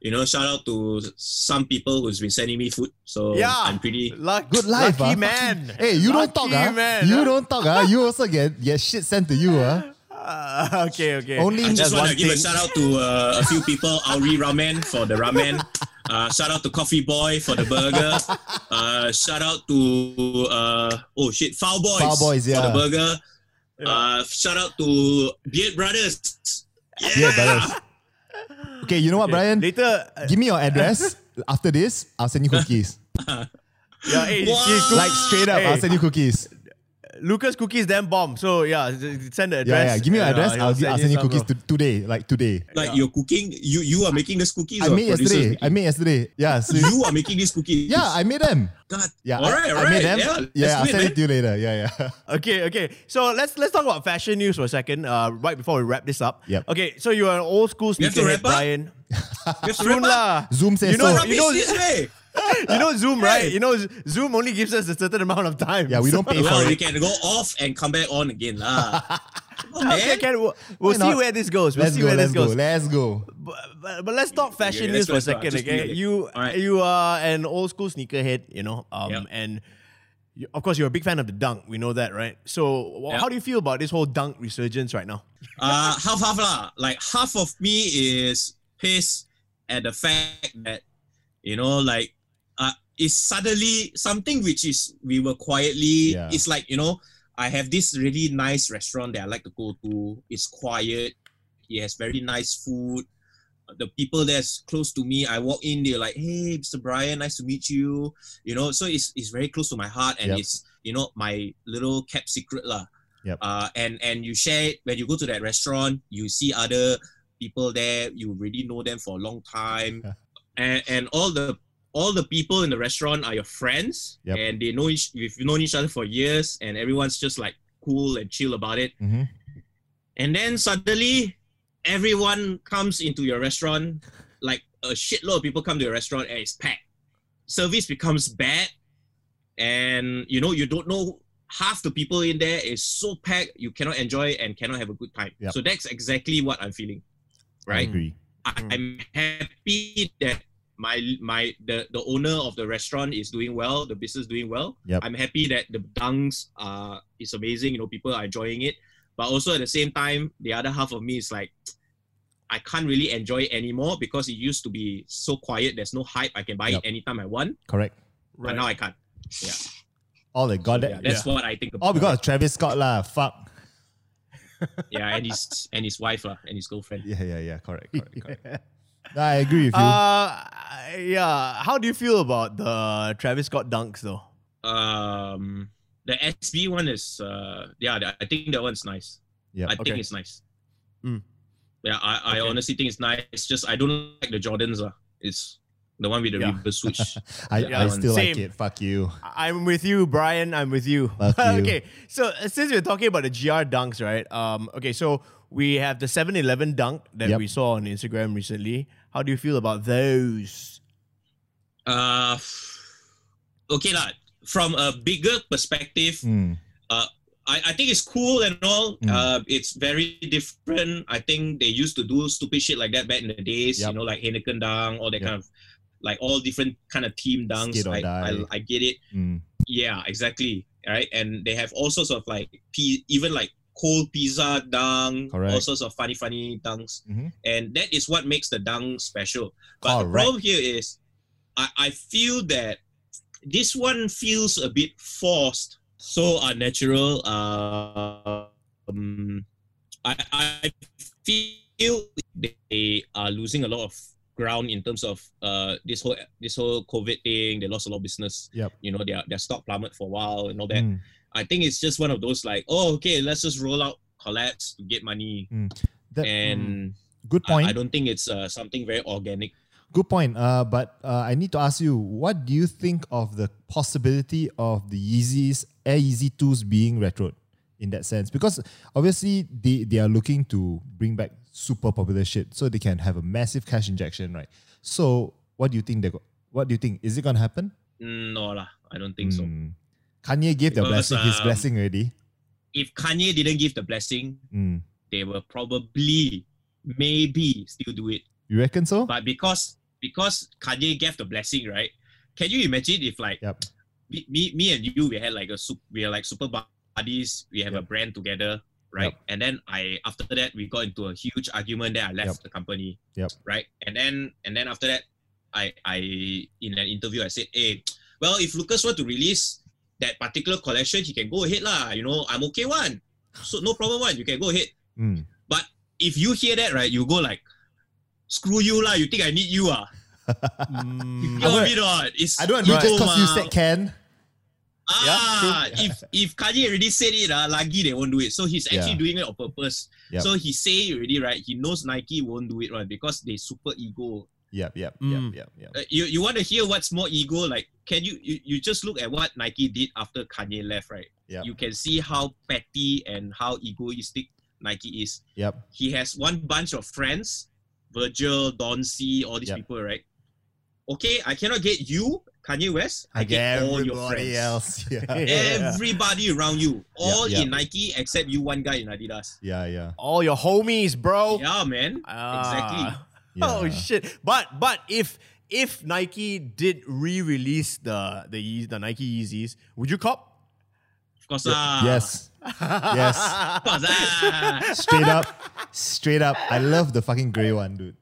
Speaker 4: you know, shout out to some people who's been sending me food. So
Speaker 2: Yeah.
Speaker 4: I'm pretty.
Speaker 2: Luck,
Speaker 3: Good life,
Speaker 2: lucky
Speaker 3: ah.
Speaker 2: man.
Speaker 3: Hey, you don't talk,
Speaker 2: Lucky
Speaker 3: ah.
Speaker 2: man,
Speaker 3: You
Speaker 2: ah.
Speaker 3: don't talk, ah. You also get get shit sent to you, ah.
Speaker 2: Uh, okay, okay.
Speaker 3: Only-
Speaker 4: I just want to give a shout out to uh, a few people. Auri Ramen for the ramen. Uh, shout out to Coffee Boy for the burger. Uh, shout out to uh, oh shit, Foul Boys,
Speaker 3: Foul Boys,
Speaker 4: for
Speaker 3: yeah.
Speaker 4: the burger. Uh, shout out to Beard Brothers. Yeah,
Speaker 3: Yeah, brothers. Okay, you know what, Bryan?
Speaker 2: Later, uh,
Speaker 3: Give me your address. After this, I'll send you cookies.
Speaker 2: yeah, hey,
Speaker 4: What?
Speaker 3: like straight up, I'll send you cookies.
Speaker 2: Lucas cookies damn bomb. So yeah, send the
Speaker 3: Yeah,
Speaker 2: address.
Speaker 3: yeah. Give me your
Speaker 2: and, uh,
Speaker 3: address.
Speaker 2: he'll
Speaker 3: I'll, I'll send you cookies to, today, like today.
Speaker 4: Like you're cooking, you you are making these cookies.
Speaker 3: I
Speaker 4: or
Speaker 3: made yesterday.
Speaker 4: making?
Speaker 3: I made yesterday. Yeah. So
Speaker 4: you are making these cookies.
Speaker 3: yeah, I made them.
Speaker 4: God.
Speaker 3: Yeah.
Speaker 4: All
Speaker 3: I-
Speaker 4: right.
Speaker 3: I,
Speaker 4: All right.
Speaker 3: made them.
Speaker 4: Yeah.
Speaker 3: Yeah,
Speaker 4: let's
Speaker 3: I'll send
Speaker 4: man.
Speaker 3: it to you later. Yeah, yeah.
Speaker 2: Okay, okay. So let's let's talk about fashion news for a second. Uh, right before we wrap this up.
Speaker 3: Yeah.
Speaker 2: Okay, so you're an old school
Speaker 4: We
Speaker 2: sneakerhead. Bryan.
Speaker 4: You
Speaker 2: Soon lah.
Speaker 3: Zoom says
Speaker 2: You know,
Speaker 3: so.
Speaker 2: you know,
Speaker 4: this way.
Speaker 2: you know Zoom, right? You know Zoom only gives us a certain amount of time.
Speaker 3: Yeah, we don't pay for
Speaker 4: Well, we
Speaker 3: it.
Speaker 4: can go off and come back on again, lah. Come
Speaker 2: Okay, okay, we'll, we'll see
Speaker 3: not?
Speaker 2: where this goes. We'll
Speaker 3: Let's
Speaker 2: see
Speaker 3: go.
Speaker 2: where
Speaker 3: Let's
Speaker 2: this
Speaker 3: go. Let's go.
Speaker 2: But, but, but let's talk fashion
Speaker 4: Okay,
Speaker 2: news for a
Speaker 4: go, let's go.
Speaker 2: second,
Speaker 4: Just
Speaker 2: okay? You
Speaker 4: Alright.
Speaker 2: you are an old school sneakerhead, you know, um,
Speaker 4: Yep.
Speaker 2: and you, of course you're a big fan of the dunk. We know that, right? So, wh-
Speaker 4: Yep.
Speaker 2: how do you feel about this whole dunk resurgence right now?
Speaker 4: Uh, half half lah. Like half of me is pissed at the fact that you know, like, uh, it's suddenly something which is we were quietly.
Speaker 3: Yeah.
Speaker 4: It's like you know, I have this really nice restaurant that I like to go to. It's quiet. It has very nice food. The people that's close to me, I walk in, they're like, "Hey, Mr. Bryan, nice to meet you." You know, so it's it's very close to my heart, and
Speaker 3: Yep.
Speaker 4: it's you know my little kept secret lah.
Speaker 3: Yep.
Speaker 4: Uh, and and you share it when you go to that restaurant, you see other people there, you already know them for a long time, and and all the all the people in the restaurant are your friends,
Speaker 3: Yep.
Speaker 4: and they know each we've known each other for years, and everyone's just like cool and chill about it.
Speaker 3: Mhm.
Speaker 4: And then suddenly, everyone comes into your restaurant, like a shitload of people come to your restaurant and it's packed. Service becomes bad, and you know you don't know half the people in there is so packed you cannot enjoy and cannot have a good time.
Speaker 3: Yep.
Speaker 4: So that's exactly what I'm feeling,
Speaker 3: I
Speaker 4: right?
Speaker 3: agree.
Speaker 2: Mm.
Speaker 4: I'm happy that my my the, the owner of the restaurant is doing well, the business doing well.
Speaker 3: Yep.
Speaker 4: I'm happy that the dunks are is amazing, you know, people are enjoying it. But also at the same time, the other half of me is like I can't really enjoy it anymore because it used to be so quiet. There's no hype. I can buy
Speaker 3: Yep.
Speaker 4: it anytime I want,
Speaker 3: Correct.
Speaker 4: but now I can't.
Speaker 3: All the
Speaker 4: Yeah,
Speaker 3: goddamn.
Speaker 4: that's what I think about
Speaker 3: All because of Travis Scott lah. Fuck.
Speaker 4: Yeah, and his and his wife lah, and his girlfriend.
Speaker 3: Yeah, yeah, yeah. Correct. Correct. correct. I agree with you.
Speaker 2: Uh, yeah. How do you feel about the Travis Scott dunks though?
Speaker 4: Um, the SB one is uh yeah, I think that one's nice.
Speaker 3: yeah.
Speaker 4: I think it's nice.
Speaker 2: Mm.
Speaker 4: Yeah, I, I
Speaker 2: Okay.
Speaker 4: honestly think it's nice. It's just I don't like the Jordans. Uh. It's the one with the
Speaker 2: Yeah.
Speaker 4: reverse switch.
Speaker 3: I,
Speaker 4: yeah,
Speaker 3: I still
Speaker 2: same.
Speaker 3: like it. Fuck you.
Speaker 2: I'm with you, Bryan. I'm with you.
Speaker 3: Fuck you.
Speaker 2: okay, so uh, since we're talking about the GR dunks, right? Um, okay, so we have the 7-Eleven dunk that
Speaker 3: Yep.
Speaker 2: we saw on Instagram recently. How do you feel about those?
Speaker 4: uh, okay lah. From a bigger perspective,
Speaker 3: Mm.
Speaker 4: I, I think it's cool and all.
Speaker 3: Mm.
Speaker 4: Uh, it's very different. I think they used to do stupid shit like that back in the days.
Speaker 3: Yep.
Speaker 4: You know, like Heineken Dunk, all that
Speaker 3: Yep.
Speaker 4: kind of, like all different kind of team dunks. I. I, I get it.
Speaker 3: Mm.
Speaker 4: Yeah, exactly. Right, and they have all sorts of like even like cold pizza dunk, all sorts of funny funny dunks,
Speaker 3: Mhm.
Speaker 4: and that is what makes the dunk special. But the problem here is, I I feel that this one feels a bit forced, so unnatural. Uh, um, I I feel they are losing a lot of ground in terms of uh this whole this whole COVID thing. They lost a lot of business.
Speaker 3: Yep.
Speaker 4: You know, their their stock plummet for a while and all that.
Speaker 3: Mm.
Speaker 4: I think it's just one of those like, oh, okay, let's just roll out collabs to get money.
Speaker 3: That-
Speaker 4: And
Speaker 3: good
Speaker 4: I,
Speaker 3: point.
Speaker 4: I don't think it's uh, something very organic.
Speaker 3: Good point. Uh, but uh, I need to ask you, what do you think of the possibility of the Yeezys, Air Yeezy 2s being retroed in that sense? Because obviously they, they are looking to bring back super popular shit so they can have a massive cash injection, right? So what do you think they go, what do you think? Is it gonna happen?
Speaker 4: Mm, No lah, I don't think so.
Speaker 3: Mm. Kanye gave the
Speaker 4: Because,
Speaker 3: blessing, his
Speaker 4: um,
Speaker 3: blessing already.
Speaker 4: If Kanye didn't give the blessing,
Speaker 3: Mm.
Speaker 4: they will probably, maybe still do it.
Speaker 3: You reckon so?
Speaker 4: But because because Kanye gave the blessing, right? Can you imagine if like
Speaker 3: Yep.
Speaker 4: me, me, me and you, we had like a we are like super buddies. We have a brand together, right?
Speaker 3: Yep.
Speaker 4: And then I after that we got into a huge argument. Then I left
Speaker 3: Yep.
Speaker 4: the company.
Speaker 3: Yep.
Speaker 4: Right. And then and then after that, I I in an interview I said, hey, well if Lucas want to release that particular collection, he can go ahead lah. You know I'm okay one. So no problem one. You can go ahead.
Speaker 3: Mm.
Speaker 4: If you hear that right, you go like, screw you lah. You think I need you ah?
Speaker 2: Mm,
Speaker 4: You know what I mean not? It's
Speaker 3: I don't understand
Speaker 4: ego
Speaker 3: because you said can.
Speaker 4: Ah,
Speaker 3: true.
Speaker 4: if if Kanye already said it, uh, lagi they won't do it. So he's actually
Speaker 3: Yeah.
Speaker 4: doing it on purpose.
Speaker 3: Yep.
Speaker 4: So he say already, right? He knows Nike won't do it, right? Because they super ego.
Speaker 3: Yep, yep,
Speaker 2: Mm.
Speaker 3: yep, yep, yep.
Speaker 4: Uh, you you want to hear what's more ego? Like, can you, you you just look at what Nike did after Kanye left, right?
Speaker 3: Yep.
Speaker 4: You can see how petty and how egoistic Nike is.
Speaker 3: Yep.
Speaker 4: He has one bunch of friends, Virgil, Don C, all these
Speaker 3: Yep.
Speaker 4: people, right? Okay, I cannot get you, Kanye West. I,
Speaker 3: I
Speaker 4: get
Speaker 3: get
Speaker 4: all your friends.
Speaker 3: else. Yeah.
Speaker 4: Everybody around you, all
Speaker 3: yeah.
Speaker 4: in Nike except you, one guy in Adidas.
Speaker 3: yeah, yeah.
Speaker 2: all your homies, bro.
Speaker 4: Yeah, man.
Speaker 2: Ah.
Speaker 4: exactly.
Speaker 2: Oh shit! But but if if Nike did re-release the the Yee- the Nike Yeezys, would you cop?
Speaker 4: Of course,
Speaker 3: Ye-
Speaker 4: ah.
Speaker 3: Yes. Yes.
Speaker 4: Of course, ah.
Speaker 3: Straight up. Straight up. I love the fucking grey one, dude.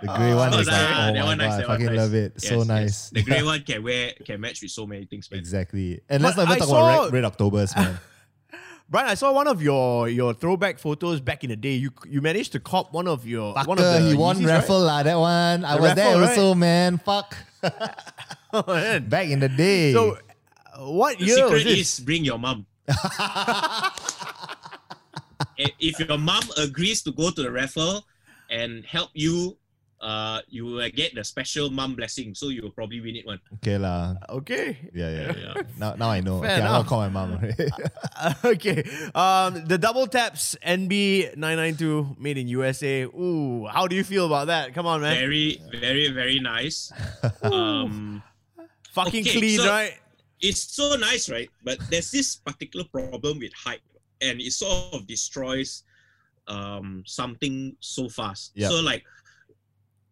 Speaker 3: The grey
Speaker 2: Oh,
Speaker 3: one
Speaker 4: Of
Speaker 3: is
Speaker 4: course,
Speaker 3: like, oh
Speaker 4: That
Speaker 3: my
Speaker 4: one nice,
Speaker 3: I fucking
Speaker 4: nice.
Speaker 3: love it.
Speaker 4: Yes,
Speaker 3: so
Speaker 4: yes.
Speaker 3: nice.
Speaker 4: The grey one can wear can match with so many things, man.
Speaker 3: exactly. And let's
Speaker 2: But
Speaker 3: not even
Speaker 2: I
Speaker 3: talk about Red, Red Octobers, man.
Speaker 2: Bryan, I saw one of your your throwback photos back in the day. You you managed to cop one of your one of the
Speaker 3: he won
Speaker 2: Yeezys, right?
Speaker 3: raffle lah, that one. I
Speaker 2: The
Speaker 3: was there
Speaker 2: raffle, right?
Speaker 3: also, man. Fuck.
Speaker 2: Oh, man.
Speaker 3: Back in the day.
Speaker 2: So, uh, what
Speaker 4: The
Speaker 2: year was
Speaker 4: secret
Speaker 2: this?
Speaker 4: is bring your mom. if if your mom agrees to go to the raffle and help you, uh, you will get the special mom blessing. So you will probably win it one.
Speaker 3: okay lah.
Speaker 2: Okay.
Speaker 3: Yeah, yeah, yeah.
Speaker 4: Yeah.
Speaker 3: Now, now I know.
Speaker 2: Fair
Speaker 3: okay, I'm gonna call my mom. already.
Speaker 2: okay. Um, the double taps NB nine nine two made in USA. Ooh, how do you feel about that? Come on, man.
Speaker 4: Very, very, very nice. Um,
Speaker 2: Fucking
Speaker 4: okay,
Speaker 2: clean,
Speaker 4: so-
Speaker 2: right?
Speaker 4: it's so nice, right? But there's this particular problem with hype, and it sort of destroys um something so fast.
Speaker 3: Yeah.
Speaker 4: So like,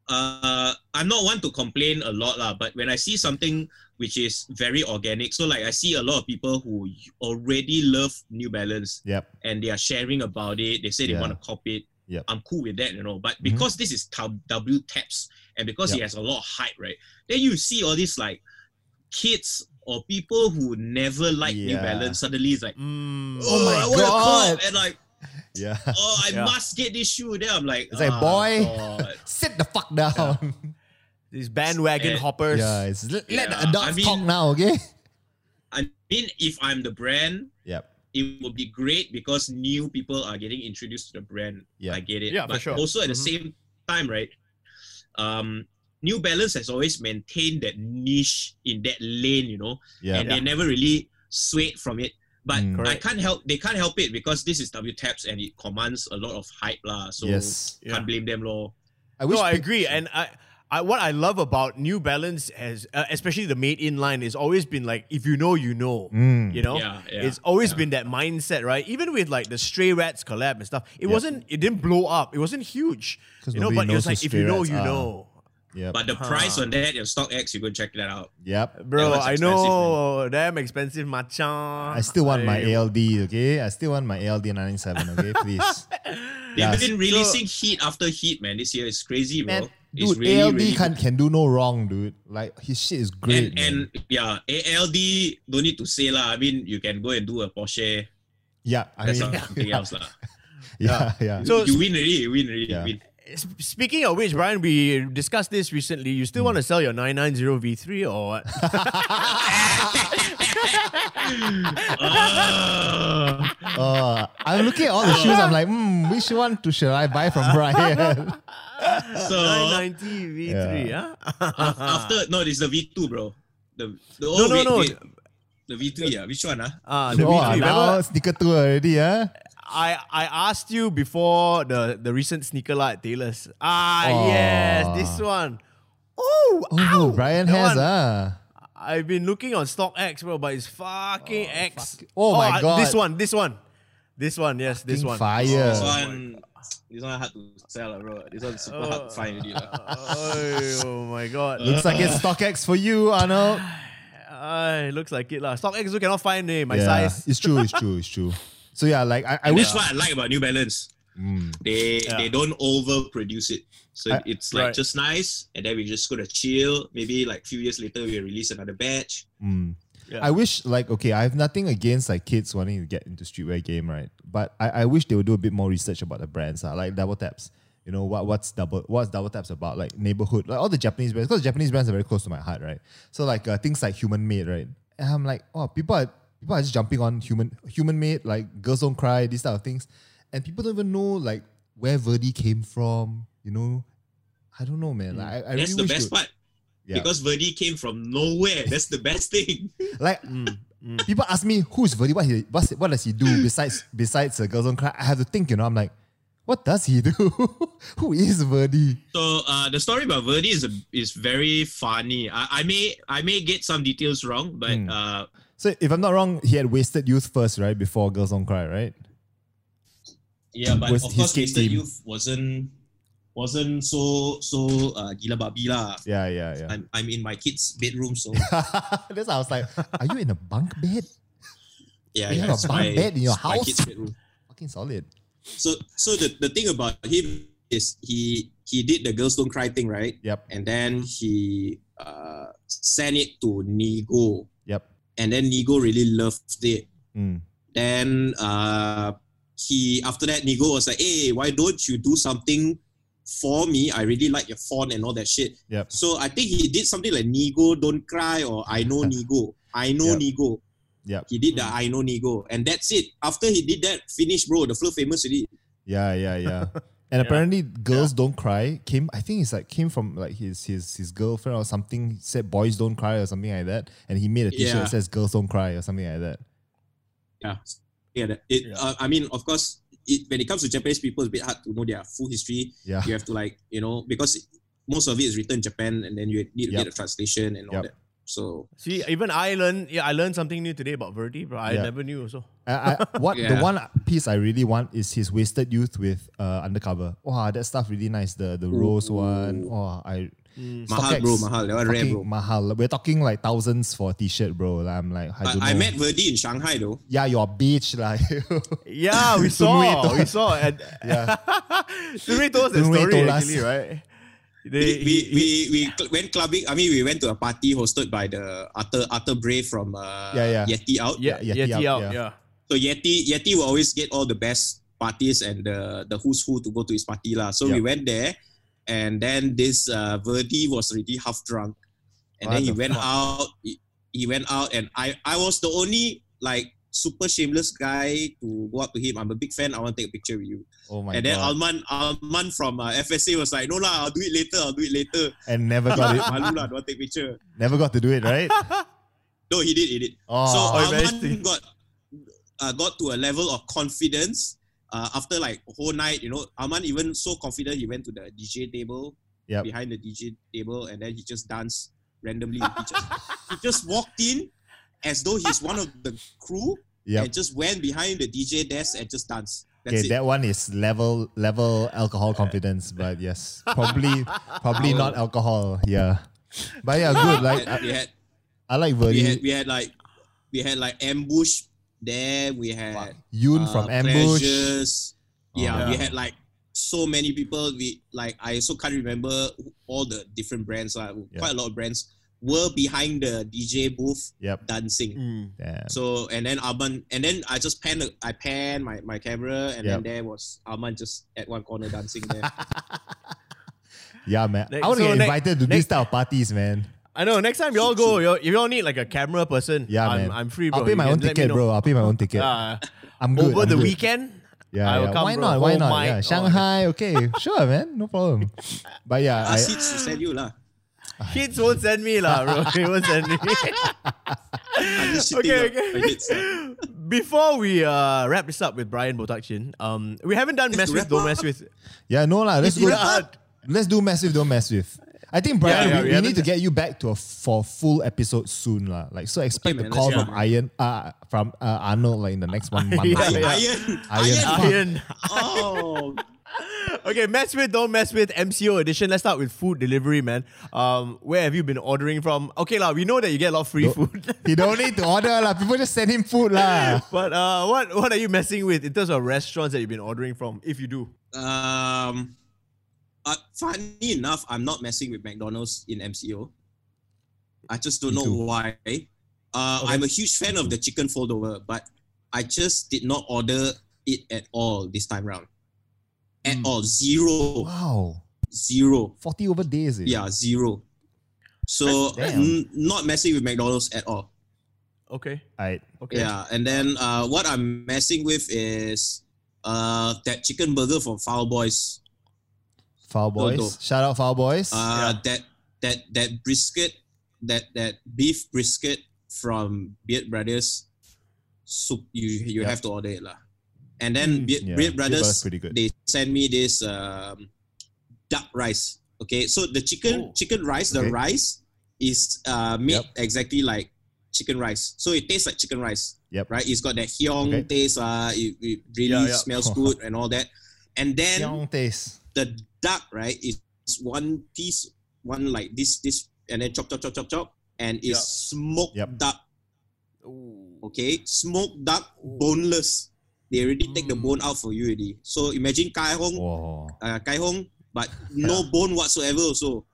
Speaker 4: uh, I'm not one to complain a lot lah, but when I see something which is very organic, so like I see a lot of people who already love New Balance
Speaker 3: yep.
Speaker 4: and they are sharing about it. They say they
Speaker 3: Yeah.
Speaker 4: want to copy it.
Speaker 3: Yep.
Speaker 4: I'm cool with that, you know. But
Speaker 3: Mhm.
Speaker 4: because this is Tab- W Taps and because he
Speaker 3: Yep.
Speaker 4: has a lot of hype, right? Then you see all these like kids or people who never like New Balance suddenly is like,
Speaker 2: Mm.
Speaker 3: Oh my
Speaker 4: I wanna
Speaker 3: God.
Speaker 4: and like,
Speaker 3: Yeah.
Speaker 4: oh, I
Speaker 2: Yeah.
Speaker 4: must get this shoe. Then I'm like,
Speaker 3: It's like,
Speaker 4: "Ah,
Speaker 3: boy, sit the fuck down.
Speaker 2: These bandwagon
Speaker 4: Eh,
Speaker 2: hoppers.
Speaker 3: Yeah, it's let, let the adults
Speaker 4: I mean-
Speaker 3: talk now, okay?
Speaker 4: I mean, if I'm the brand,
Speaker 3: Yep.
Speaker 4: it would be great because new people are getting introduced to the brand.
Speaker 3: Yeah.
Speaker 4: I get it.
Speaker 2: Yeah, for
Speaker 4: but
Speaker 2: sure.
Speaker 4: also at the
Speaker 2: Mhm.
Speaker 4: same time, right? Um, New Balance has always maintained that niche in that lane, you know,
Speaker 3: Yeah.
Speaker 4: and they never really swayed from it. But
Speaker 3: Mm.
Speaker 4: I can't help they can't help it because this is W Taps and it commands a lot of hype lah. So
Speaker 3: yes.
Speaker 4: Can't blame them, lor.
Speaker 3: I wish
Speaker 2: no, I
Speaker 3: peop-
Speaker 2: agree, and I I, what I love about New Balance has, uh, especially the made in line, is always been like if you know, you know.
Speaker 3: Mm.
Speaker 2: You know,
Speaker 4: Yeah, yeah,
Speaker 2: it's always been that mindset, right? Even with like the Stray Rats collab and stuff, it wasn't, it didn't blow up. It wasn't huge,
Speaker 3: 'Cause
Speaker 2: you know. But it was like if you know, you
Speaker 3: are.
Speaker 2: know.
Speaker 3: Yep.
Speaker 4: But the price on that, your StockX, you go check that out.
Speaker 3: yep.
Speaker 2: Bro, I
Speaker 4: expensive,
Speaker 2: know, damn expensive, machan.
Speaker 3: I still want my ALD, okay? I still want my ALD 997, okay? Please.
Speaker 4: They've
Speaker 3: Yes.
Speaker 4: been releasing heat after heat, man. This year is crazy, bro.
Speaker 3: Man,
Speaker 4: it's
Speaker 3: dude,
Speaker 4: really,
Speaker 3: ALD
Speaker 4: really
Speaker 3: can, can do no wrong, dude. Like, his shit is great.
Speaker 4: and, and yeah, ALD don't need to say lah. I mean, you can go and do a Porsche.
Speaker 3: yeah, I
Speaker 4: That's
Speaker 3: mean,
Speaker 4: something else lah.
Speaker 3: yeah, yeah.
Speaker 2: So-
Speaker 4: you win already. You win already.
Speaker 3: Yeah.
Speaker 4: You win.
Speaker 2: S- Speaking of which, Bryan, we discussed this recently. You still want to sell your 990 V3 or what?
Speaker 4: Ah.
Speaker 3: Uh, I'm looking at all the shoes. I'm like, hmm, which one to should I buy from Bryan?
Speaker 4: so
Speaker 2: 990 V3,
Speaker 3: Yeah.
Speaker 2: huh?
Speaker 4: after no, it's the V2, bro. The, the
Speaker 2: No, no,
Speaker 4: wait,
Speaker 2: no.
Speaker 4: wait. The V3, yeah. Which one, ah?
Speaker 2: Ah, the
Speaker 3: oh,
Speaker 2: V3.
Speaker 3: now
Speaker 2: Remember,
Speaker 3: sneaker tour already, huh?
Speaker 2: I, I asked you before the, the recent sneaker lot at Taylor's. Ah,
Speaker 3: Oh.
Speaker 2: yes, this one. Oh,
Speaker 3: Oh,
Speaker 2: ow,
Speaker 3: Bryan
Speaker 2: that
Speaker 3: has,
Speaker 2: one.
Speaker 3: ah.
Speaker 2: I've been looking on StockX, bro, but it's fucking X.
Speaker 3: Oh my
Speaker 2: I-
Speaker 3: God.
Speaker 2: This one, this one. This one, yes, this
Speaker 3: Fucking
Speaker 2: one.
Speaker 3: fire.
Speaker 4: This
Speaker 3: Oh
Speaker 4: one, this one hard to sell, lah, bro. This one's super hard to find already, lah.
Speaker 2: oh, oh my god.
Speaker 3: Looks like it's StockX for you, Arnold.
Speaker 2: Ah, it looks like it lah. StockX you cannot find eh, my
Speaker 3: yeah,
Speaker 2: size.
Speaker 3: it's true, it's true, it's true. So yeah, like I, I wish.
Speaker 4: that's what I like about New Balance.
Speaker 3: Mm,
Speaker 4: They
Speaker 2: Yeah.
Speaker 4: they don't overproduce it. So
Speaker 3: I-
Speaker 4: it's like
Speaker 2: Right.
Speaker 4: just nice, and then we just go to chill. Maybe like few years later we release another batch.
Speaker 3: mm.
Speaker 2: Yeah.
Speaker 3: I wish like okay, I have nothing against like kids wanting to get into streetwear game, right? But I, I wish they would do a bit more research about the brands, uh, like Double Taps. You know what what's double what's Double Taps about? Like neighborhood, like all the Japanese brands, because Japanese brands are very close to my heart, right? So like uh, things like Human Made, right? And I'm like, oh, people are people are just jumping on human human made, like girls don't cry, these type of things, and people don't even know like where Verdy came from. You know, I don't know, man. Like, I, I
Speaker 4: That's
Speaker 3: really
Speaker 4: the
Speaker 3: wish
Speaker 4: best
Speaker 3: they-
Speaker 4: part.
Speaker 3: Yeah.
Speaker 4: Because Verdy came from nowhere. That's the best thing.
Speaker 3: Like people ask me who's Verdy, what he what's, what does he do besides besides uh, Girls Don't Cry? I have to think, you know. I'm like, what does he do? Who is Verdy?
Speaker 4: So uh, the story about Verdy is a, is very funny. I, I may I may get some details wrong, but
Speaker 3: Hmm.
Speaker 4: uh,
Speaker 3: So if I'm not wrong, he had Wasted Youth first, right? Before Girls Don't Cry, right?
Speaker 4: yeah, but
Speaker 3: Was
Speaker 4: of
Speaker 3: his
Speaker 4: course, Wasted
Speaker 3: team.
Speaker 4: Youth wasn't wasn't so so uh, gila babi lah.
Speaker 3: Yeah, yeah, yeah.
Speaker 4: I'm I'm in my kid's bedroom, so
Speaker 3: That's I was like, are you in a bunk bed?
Speaker 4: yeah,
Speaker 3: You
Speaker 4: yeah,
Speaker 3: have a bunk
Speaker 4: my,
Speaker 3: bed in your
Speaker 4: it's my
Speaker 3: house?
Speaker 4: kid's bedroom.
Speaker 3: Fucking solid.
Speaker 4: So so the, the thing about him is he he did the girls don't cry thing, right?
Speaker 3: Yep,
Speaker 4: And then he uh, sent it to Nigo. And then Nigo really loved it.
Speaker 3: Mm.
Speaker 4: Then uh, he after that Nigo was like, "Hey, why don't you do something for me? I really like your font and all that shit."
Speaker 3: Yep.
Speaker 4: So I think he did something like Nigo don't cry or I know Nigo. I know
Speaker 3: Yep.
Speaker 4: Nigo.
Speaker 3: Yeah.
Speaker 4: He did the I know Nigo, and that's it. After he did that, finish, bro. The flow famous already.
Speaker 3: Yeah, yeah, yeah. And apparently, girls don't cry. Came, I think it's like came from like his his his girlfriend or something. Said boys don't cry or something like that. And he made a T-shirt
Speaker 4: Yeah.
Speaker 3: that says girls don't cry or something like that.
Speaker 4: Yeah, yeah. It. Uh, I mean, of course, it, when it comes to Japanese people, it's a bit hard to know their full history.
Speaker 3: Yeah,
Speaker 4: You have to like, you know, because most of it is written in Japan, and then you need to
Speaker 3: Yep.
Speaker 4: get a translation and all
Speaker 3: Yep.
Speaker 4: that. So
Speaker 2: See, even I learned, yeah, I learned something new today about Verdy, bro. I
Speaker 3: Yeah.
Speaker 2: never knew also.
Speaker 3: I, I, what the one piece I really want is his wasted youth with uh, undercover. Wow, that stuff really nice. The the rose one. Oh, I
Speaker 4: mahal, bro, mahal. That one rare, bro.
Speaker 3: mahal. We're talking like thousands for a t-shirt, bro. Like, I'm like, I don't
Speaker 4: I, I met Verdy in Shanghai though.
Speaker 3: yeah, your beach, like.
Speaker 2: Yeah, we saw. We saw. And
Speaker 3: Yeah.
Speaker 2: Tunui told us the story actually, right? They,
Speaker 4: We, we, we, we cl- went clubbing. I mean, we went to a party hosted by the Arthur Arthur Bray from uh,
Speaker 3: Yeah, yeah.
Speaker 4: Yeti Out.
Speaker 2: yeah,
Speaker 3: Yeti
Speaker 2: Yeti,
Speaker 3: out,
Speaker 2: out,
Speaker 3: yeah.
Speaker 2: yeah.
Speaker 4: So Yeti Yeti will always get all the best parties and the the who's who to go to his party lah. So we went there, and then this uh, Verdy was already half drunk, and
Speaker 3: What
Speaker 4: then he
Speaker 3: the
Speaker 4: went
Speaker 3: fuck?
Speaker 4: out. He, he went out, and I I was the only like super shameless guy to go up to him. I'm a big fan. I want to take a picture with you.
Speaker 3: Oh my god.
Speaker 4: and then
Speaker 3: god!
Speaker 4: Alman Alman from uh, FSA was like, no lah, I'll do it later. I'll do it later.
Speaker 3: and never got it.
Speaker 4: Malu lah, don't take picture.
Speaker 3: Never got to do it, right?
Speaker 4: No, he did. He did.
Speaker 3: Oh,
Speaker 4: so
Speaker 2: Oh,
Speaker 4: Alman got uh, got to a level of confidence uh, after like a whole night. You know, Alman even so confident he went to the DJ table
Speaker 3: Yep.
Speaker 4: behind the DJ table, and then he just danced randomly. he just he just walked in as though he's one of the crew,
Speaker 3: Yep.
Speaker 4: and just went behind the DJ desk and just danced. That's
Speaker 3: Okay,
Speaker 4: it.
Speaker 3: that one is level level alcohol confidence, but yes, probably probably not alcohol. Yeah, but yeah, good. Like
Speaker 4: we had, we
Speaker 3: I,
Speaker 4: had
Speaker 3: I like
Speaker 4: we had we had like we had like ambush there. We had
Speaker 3: Yoon
Speaker 4: uh,
Speaker 3: from Ambush.
Speaker 4: Pleasures. Yeah,
Speaker 2: Oh,
Speaker 4: we had like so many people. We like I also can't remember all the different brands. Like
Speaker 3: Yeah.
Speaker 4: Quite a lot of brands were behind the DJ booth
Speaker 3: Yep.
Speaker 4: dancing.
Speaker 2: Mm.
Speaker 4: So and then Arman and then I just pan I pan my, my camera and
Speaker 3: Yep.
Speaker 4: then there was Arman just at one corner dancing there.
Speaker 3: yeah, man.
Speaker 2: Next-
Speaker 3: I want to
Speaker 2: so
Speaker 3: get
Speaker 2: ne-
Speaker 3: invited to
Speaker 2: next-
Speaker 3: these type of parties, man.
Speaker 2: I know. Next time y'all go, y'all, if y'all need like a camera person,
Speaker 3: Yeah,
Speaker 2: I'm,
Speaker 3: man.
Speaker 2: I'm free, bro.
Speaker 3: I'll pay my own ticket, bro. I'll pay my own ticket.
Speaker 2: Uh,
Speaker 3: I'm good.
Speaker 2: over
Speaker 3: I'm
Speaker 2: the
Speaker 3: good.
Speaker 2: weekend,
Speaker 3: Yeah,
Speaker 2: I will
Speaker 3: yeah.
Speaker 2: come,
Speaker 3: why
Speaker 2: bro.
Speaker 3: not? Why
Speaker 2: Whole
Speaker 3: not? Yeah, Shanghai. Okay, sure, man. No problem. But yeah, I,
Speaker 4: Ask Hits to send you lah.
Speaker 2: kids won't send me lah, bro. They won't send me.
Speaker 4: I'm just shitting
Speaker 2: okay, okay.
Speaker 4: my hits, lah.
Speaker 2: Before we uh, wrap this up with Bryan Botak Chin, um, we haven't done mess with, don't mess with.
Speaker 3: yeah, no lah. Let's go.
Speaker 2: Yeah.
Speaker 3: Let's do massive, don't mess with. I think Bryan,
Speaker 2: Yeah, yeah,
Speaker 3: we,
Speaker 2: we
Speaker 3: we
Speaker 2: haven't-
Speaker 3: need to get you back to a for full episode soon, lah. Like so, expect
Speaker 4: Okay,
Speaker 3: a
Speaker 4: man,
Speaker 3: call from
Speaker 4: go.
Speaker 3: Iron, uh, from uh, Arnold, like in the next one month.
Speaker 2: Yeah,
Speaker 3: or so.
Speaker 2: yeah.
Speaker 4: Iron,
Speaker 3: Iron.
Speaker 4: iron.
Speaker 2: Iron.
Speaker 4: Oh,
Speaker 2: Okay, mess with, don't mess with MCO edition. Let's start with food delivery, man. Um, where have you been ordering from? Okay, lah, we know that you get a lot of free food.
Speaker 3: you don't need to order lah. People just send him food lah.
Speaker 2: but uh, what what are you messing with in terms of restaurants that you've been ordering from? If you do,
Speaker 4: um, uh, funny enough, I'm not messing with McDonald's in MCO. I just don't
Speaker 3: Me
Speaker 4: know
Speaker 3: too.
Speaker 4: why. Uh, I'm a huge fan of the chicken fold over, but I just did not order it at all this time round. At
Speaker 3: Hmm.
Speaker 4: all, zero,
Speaker 3: Wow,
Speaker 4: zero.
Speaker 3: forty over days. Eh?
Speaker 4: Yeah, zero. So n- not messing with McDonald's at all.
Speaker 2: okay,
Speaker 3: Alright.
Speaker 2: okay,
Speaker 4: Yeah, and then uh, what I'm messing with is uh, that chicken burger from Foul Boys.
Speaker 3: Foul boys.
Speaker 4: no.
Speaker 3: Shout out Foul boys.
Speaker 4: Uh,
Speaker 2: Yeah.
Speaker 4: that that that brisket, that that beef brisket from Beard Brothers, soup. You you
Speaker 3: Yeah.
Speaker 4: have to order it lah. And then
Speaker 2: Mm,
Speaker 3: yeah,
Speaker 4: Beard
Speaker 3: Beard
Speaker 4: Brothers,
Speaker 3: Brothers pretty good.
Speaker 4: they send me this um, duck rice. Okay, so the chicken
Speaker 2: Oh.
Speaker 4: chicken rice, the
Speaker 3: Okay.
Speaker 4: rice is uh, made
Speaker 3: Yep.
Speaker 4: exactly like chicken rice. So it tastes like chicken rice.
Speaker 3: Yep.
Speaker 4: Right. It's got that hyong
Speaker 3: Okay.
Speaker 4: taste. Uh, it, it really
Speaker 2: Yeah, yeah.
Speaker 4: smells good and all that. And then
Speaker 3: Young taste.
Speaker 4: the duck, right, is one piece, one like this, this, and then chop, chop, chop, chop, chop, and it's
Speaker 2: Yeah.
Speaker 4: smoked
Speaker 3: Yep.
Speaker 4: duck.
Speaker 2: Ooh.
Speaker 4: Okay, smoked duck, boneless. They already take the
Speaker 2: Mm.
Speaker 4: bone out for you already. So imagine kai hong, uh, kai hong, but no bone whatsoever. Also,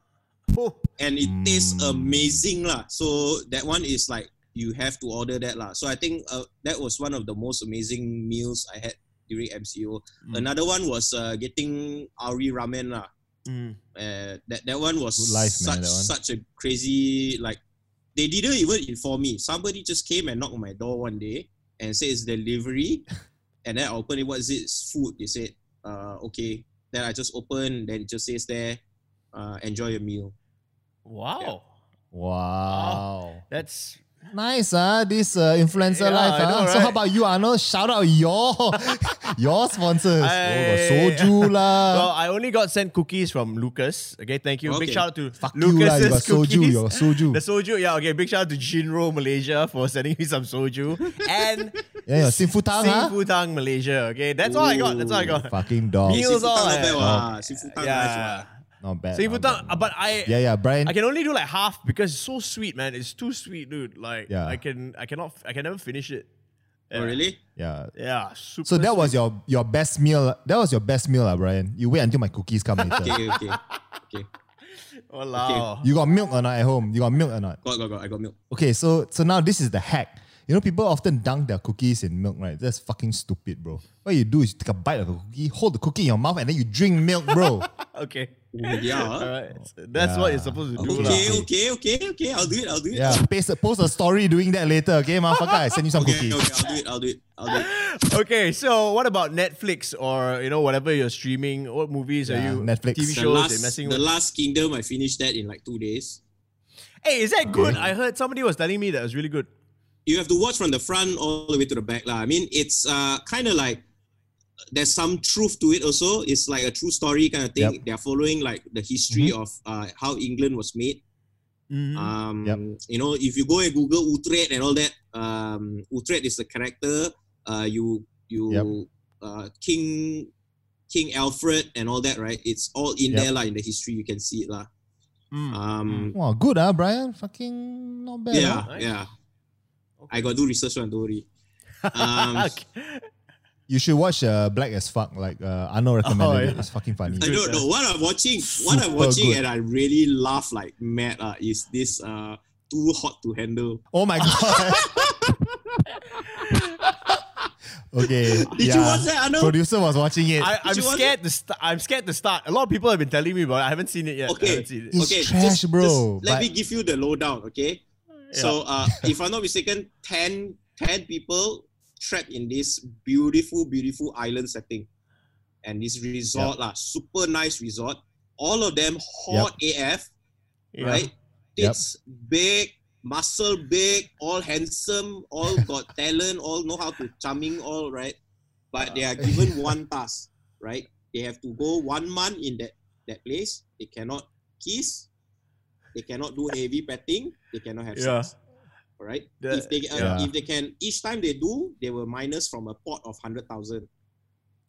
Speaker 2: Oh,
Speaker 4: and it tastes
Speaker 3: Mm.
Speaker 4: amazing lah. So that one is like you have to order that lah. So I think uh, that was one of the most amazing meals I had during MCO.
Speaker 2: Mm.
Speaker 4: Another one was uh, getting Ari ramen lah.
Speaker 2: mm.
Speaker 4: Uh, that that one was
Speaker 3: life,
Speaker 4: such
Speaker 3: that one.
Speaker 4: such a crazy like. They didn't even inform me. Somebody just came and knocked on my door one day and said it's delivery, and then I opened it. What is it? It's food. They said, uh, okay. Then I just open. Then it just says there, uh, enjoy your meal.
Speaker 2: wow,
Speaker 3: Wow.
Speaker 2: that's
Speaker 3: Nice, ah, this uh, influencer
Speaker 2: Yeah,
Speaker 3: life.
Speaker 2: I
Speaker 3: ah.
Speaker 2: know,
Speaker 3: So how about you, Arnold? Shout out your your sponsors.
Speaker 2: I-
Speaker 3: oh, soju lah.
Speaker 2: well, I only got sent cookies from Lucas. Okay, thank you. Big shout out to
Speaker 3: Fuck you lah, you got
Speaker 2: cookies.
Speaker 3: soju, your soju.
Speaker 2: The soju, yeah, okay. Big shout out to Jinro Malaysia for sending me some soju. And
Speaker 3: yeah, your Xing Fu Tang, huh?
Speaker 2: Xing Fu Tang Malaysia. Okay, that's all I got. That's all I got.
Speaker 3: Fucking dog.
Speaker 2: Meals
Speaker 4: Seafood
Speaker 2: all
Speaker 4: tang not
Speaker 2: I-
Speaker 4: bad, wah. Seafood tang
Speaker 2: Yeah.
Speaker 4: Wah.
Speaker 3: Not bad.
Speaker 2: Seafood
Speaker 3: not
Speaker 2: Tang,
Speaker 3: bad.
Speaker 2: but I
Speaker 3: Yeah, yeah, Bryan.
Speaker 2: I can only do like half because it's so sweet, man. It's too sweet, dude. Like
Speaker 3: Yeah.
Speaker 2: I can I cannot I can never finish it.
Speaker 4: Oh, really?
Speaker 3: yeah.
Speaker 2: Yeah, super.
Speaker 3: So that
Speaker 2: sweet.
Speaker 3: was your your best meal. That was your best meal, ah, Bryan. You wait until my cookies come later.
Speaker 4: Okay, okay. okay.
Speaker 2: Walao.
Speaker 3: You got milk or not at home? You got milk or not?
Speaker 4: Got, got, got. I got milk.
Speaker 3: Okay, so so now this is the hack. You know, people often dunk their cookies in milk, right? That's fucking stupid, bro. What you do is you take a bite of a cookie, hold the cookie in your mouth, and then you drink milk, bro.
Speaker 2: Okay.
Speaker 4: Yeah.
Speaker 2: All right. That's what you're supposed to do.
Speaker 4: Okay,
Speaker 2: lah.
Speaker 4: okay, okay, okay. I'll do it. I'll do it.
Speaker 3: yeah, paste, post a story doing that later, okay, motherfucker? I send you some
Speaker 4: Okay,
Speaker 3: cookies.
Speaker 4: okay, I'll do it. I'll do it. I'll do it.
Speaker 2: Okay, so what about Netflix or you know whatever you're streaming? What movies are you?
Speaker 3: Netflix.
Speaker 2: TV
Speaker 3: The
Speaker 4: The last,
Speaker 2: messing
Speaker 4: the
Speaker 2: with.
Speaker 4: last Kingdom, I finished that in like two days.
Speaker 2: hey, is that good? I heard somebody was telling me that was really good.
Speaker 4: You have to watch from the front all the way to the back, lah. I mean, it's uh kind of like there's some truth to it also. It's like a true story kind of thing.
Speaker 3: Yep.
Speaker 4: They're following like the history of uh, how England was made.
Speaker 2: Mhm.
Speaker 4: Um,
Speaker 3: Yep.
Speaker 4: You know, if you go and Google Uhtred and all that, um, Uhtred is the character. Uh, you you
Speaker 3: Yep.
Speaker 4: uh, King King Alfred and all that, right? It's all in
Speaker 3: Yep.
Speaker 4: there lah in the history. You can see it lah.
Speaker 2: Mm.
Speaker 4: Um,
Speaker 3: Wow, good ah, Bryan. Fucking not bad.
Speaker 4: yeah,
Speaker 3: ah.
Speaker 2: Nice.
Speaker 4: yeah. I got do research on. Don't worry. Um,
Speaker 3: You should watch uh, Black as Fuck. Like uh, Arno recommended
Speaker 2: Oh,
Speaker 3: it. It's fucking funny.
Speaker 4: I don't know what I'm watching. What I'm watching,
Speaker 3: good.
Speaker 4: and I really laugh like mad. Uh, is this uh too hot to handle?
Speaker 3: Oh my god. okay.
Speaker 4: Did
Speaker 3: yeah.
Speaker 4: you watch that, Arno?
Speaker 3: Producer was watching it.
Speaker 2: I, I'm scared to start. I'm scared to start. A lot of people have been telling me, but I haven't seen it yet.
Speaker 4: Okay.
Speaker 2: seen it.
Speaker 3: It's
Speaker 4: okay,
Speaker 3: trash,
Speaker 4: just,
Speaker 3: bro,
Speaker 4: just let
Speaker 3: but-
Speaker 4: me give you the lowdown. Okay, so uh, if I'm not mistaken, 10, 10 people trapped in this beautiful, beautiful island setting, and this resort lah, super nice resort. All of them hot AF,
Speaker 2: Yeah.
Speaker 4: right?
Speaker 3: Yep.
Speaker 4: Tits big, muscle big, all handsome, all got talent, all know how to charming, all right. But they are given one task, right? They have to go one month in that that place. They cannot kiss. They cannot do heavy petting. They cannot have
Speaker 2: Yeah.
Speaker 4: sex. All right.
Speaker 2: The-
Speaker 4: if they uh,
Speaker 3: yeah.
Speaker 4: if they can, each time they do, they will minus from a pot of hundred thousand.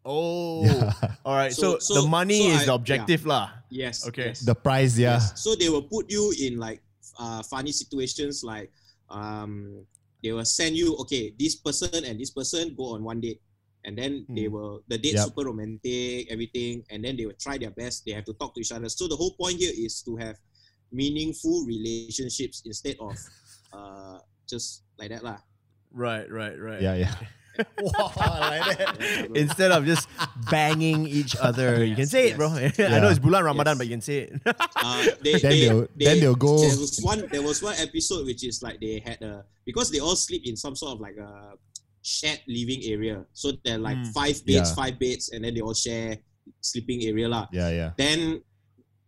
Speaker 2: Oh.
Speaker 3: Yeah.
Speaker 2: All right. So,
Speaker 4: So- so-
Speaker 2: the money
Speaker 4: so
Speaker 2: is
Speaker 4: I-
Speaker 2: the objective, lah.
Speaker 4: Yes.
Speaker 2: Okay.
Speaker 4: yes.
Speaker 3: the prize, yeah.
Speaker 4: Yes. So they will put you in like uh, funny situations like um, they will send you, okay, this person and this person go on one date. And then they will, the date
Speaker 3: Yep.
Speaker 4: super romantic, everything. And then they will try their best. They have to talk to each other. So the whole point here is to have meaningful relationships instead of uh, just like that lah.
Speaker 2: Right. Right. Right.
Speaker 3: Yeah, yeah. wow, like that.
Speaker 2: Instead of just banging each other, you can
Speaker 4: Yes,
Speaker 2: say it,
Speaker 4: yes.
Speaker 2: bro. I know it's Bulan Ramadan,
Speaker 4: Yes.
Speaker 2: but you can say it.
Speaker 4: Uh, they,
Speaker 3: Then
Speaker 4: they,
Speaker 3: they'll-
Speaker 4: they-
Speaker 3: then they'll go-
Speaker 4: There was one. There was one episode which is like they had a because they all sleep in some sort of like a shared living area. So they're like
Speaker 2: Mm.
Speaker 4: five beds,
Speaker 3: Yeah.
Speaker 4: five beds, and then they all share sleeping area lah.
Speaker 3: Yeah, yeah.
Speaker 4: Then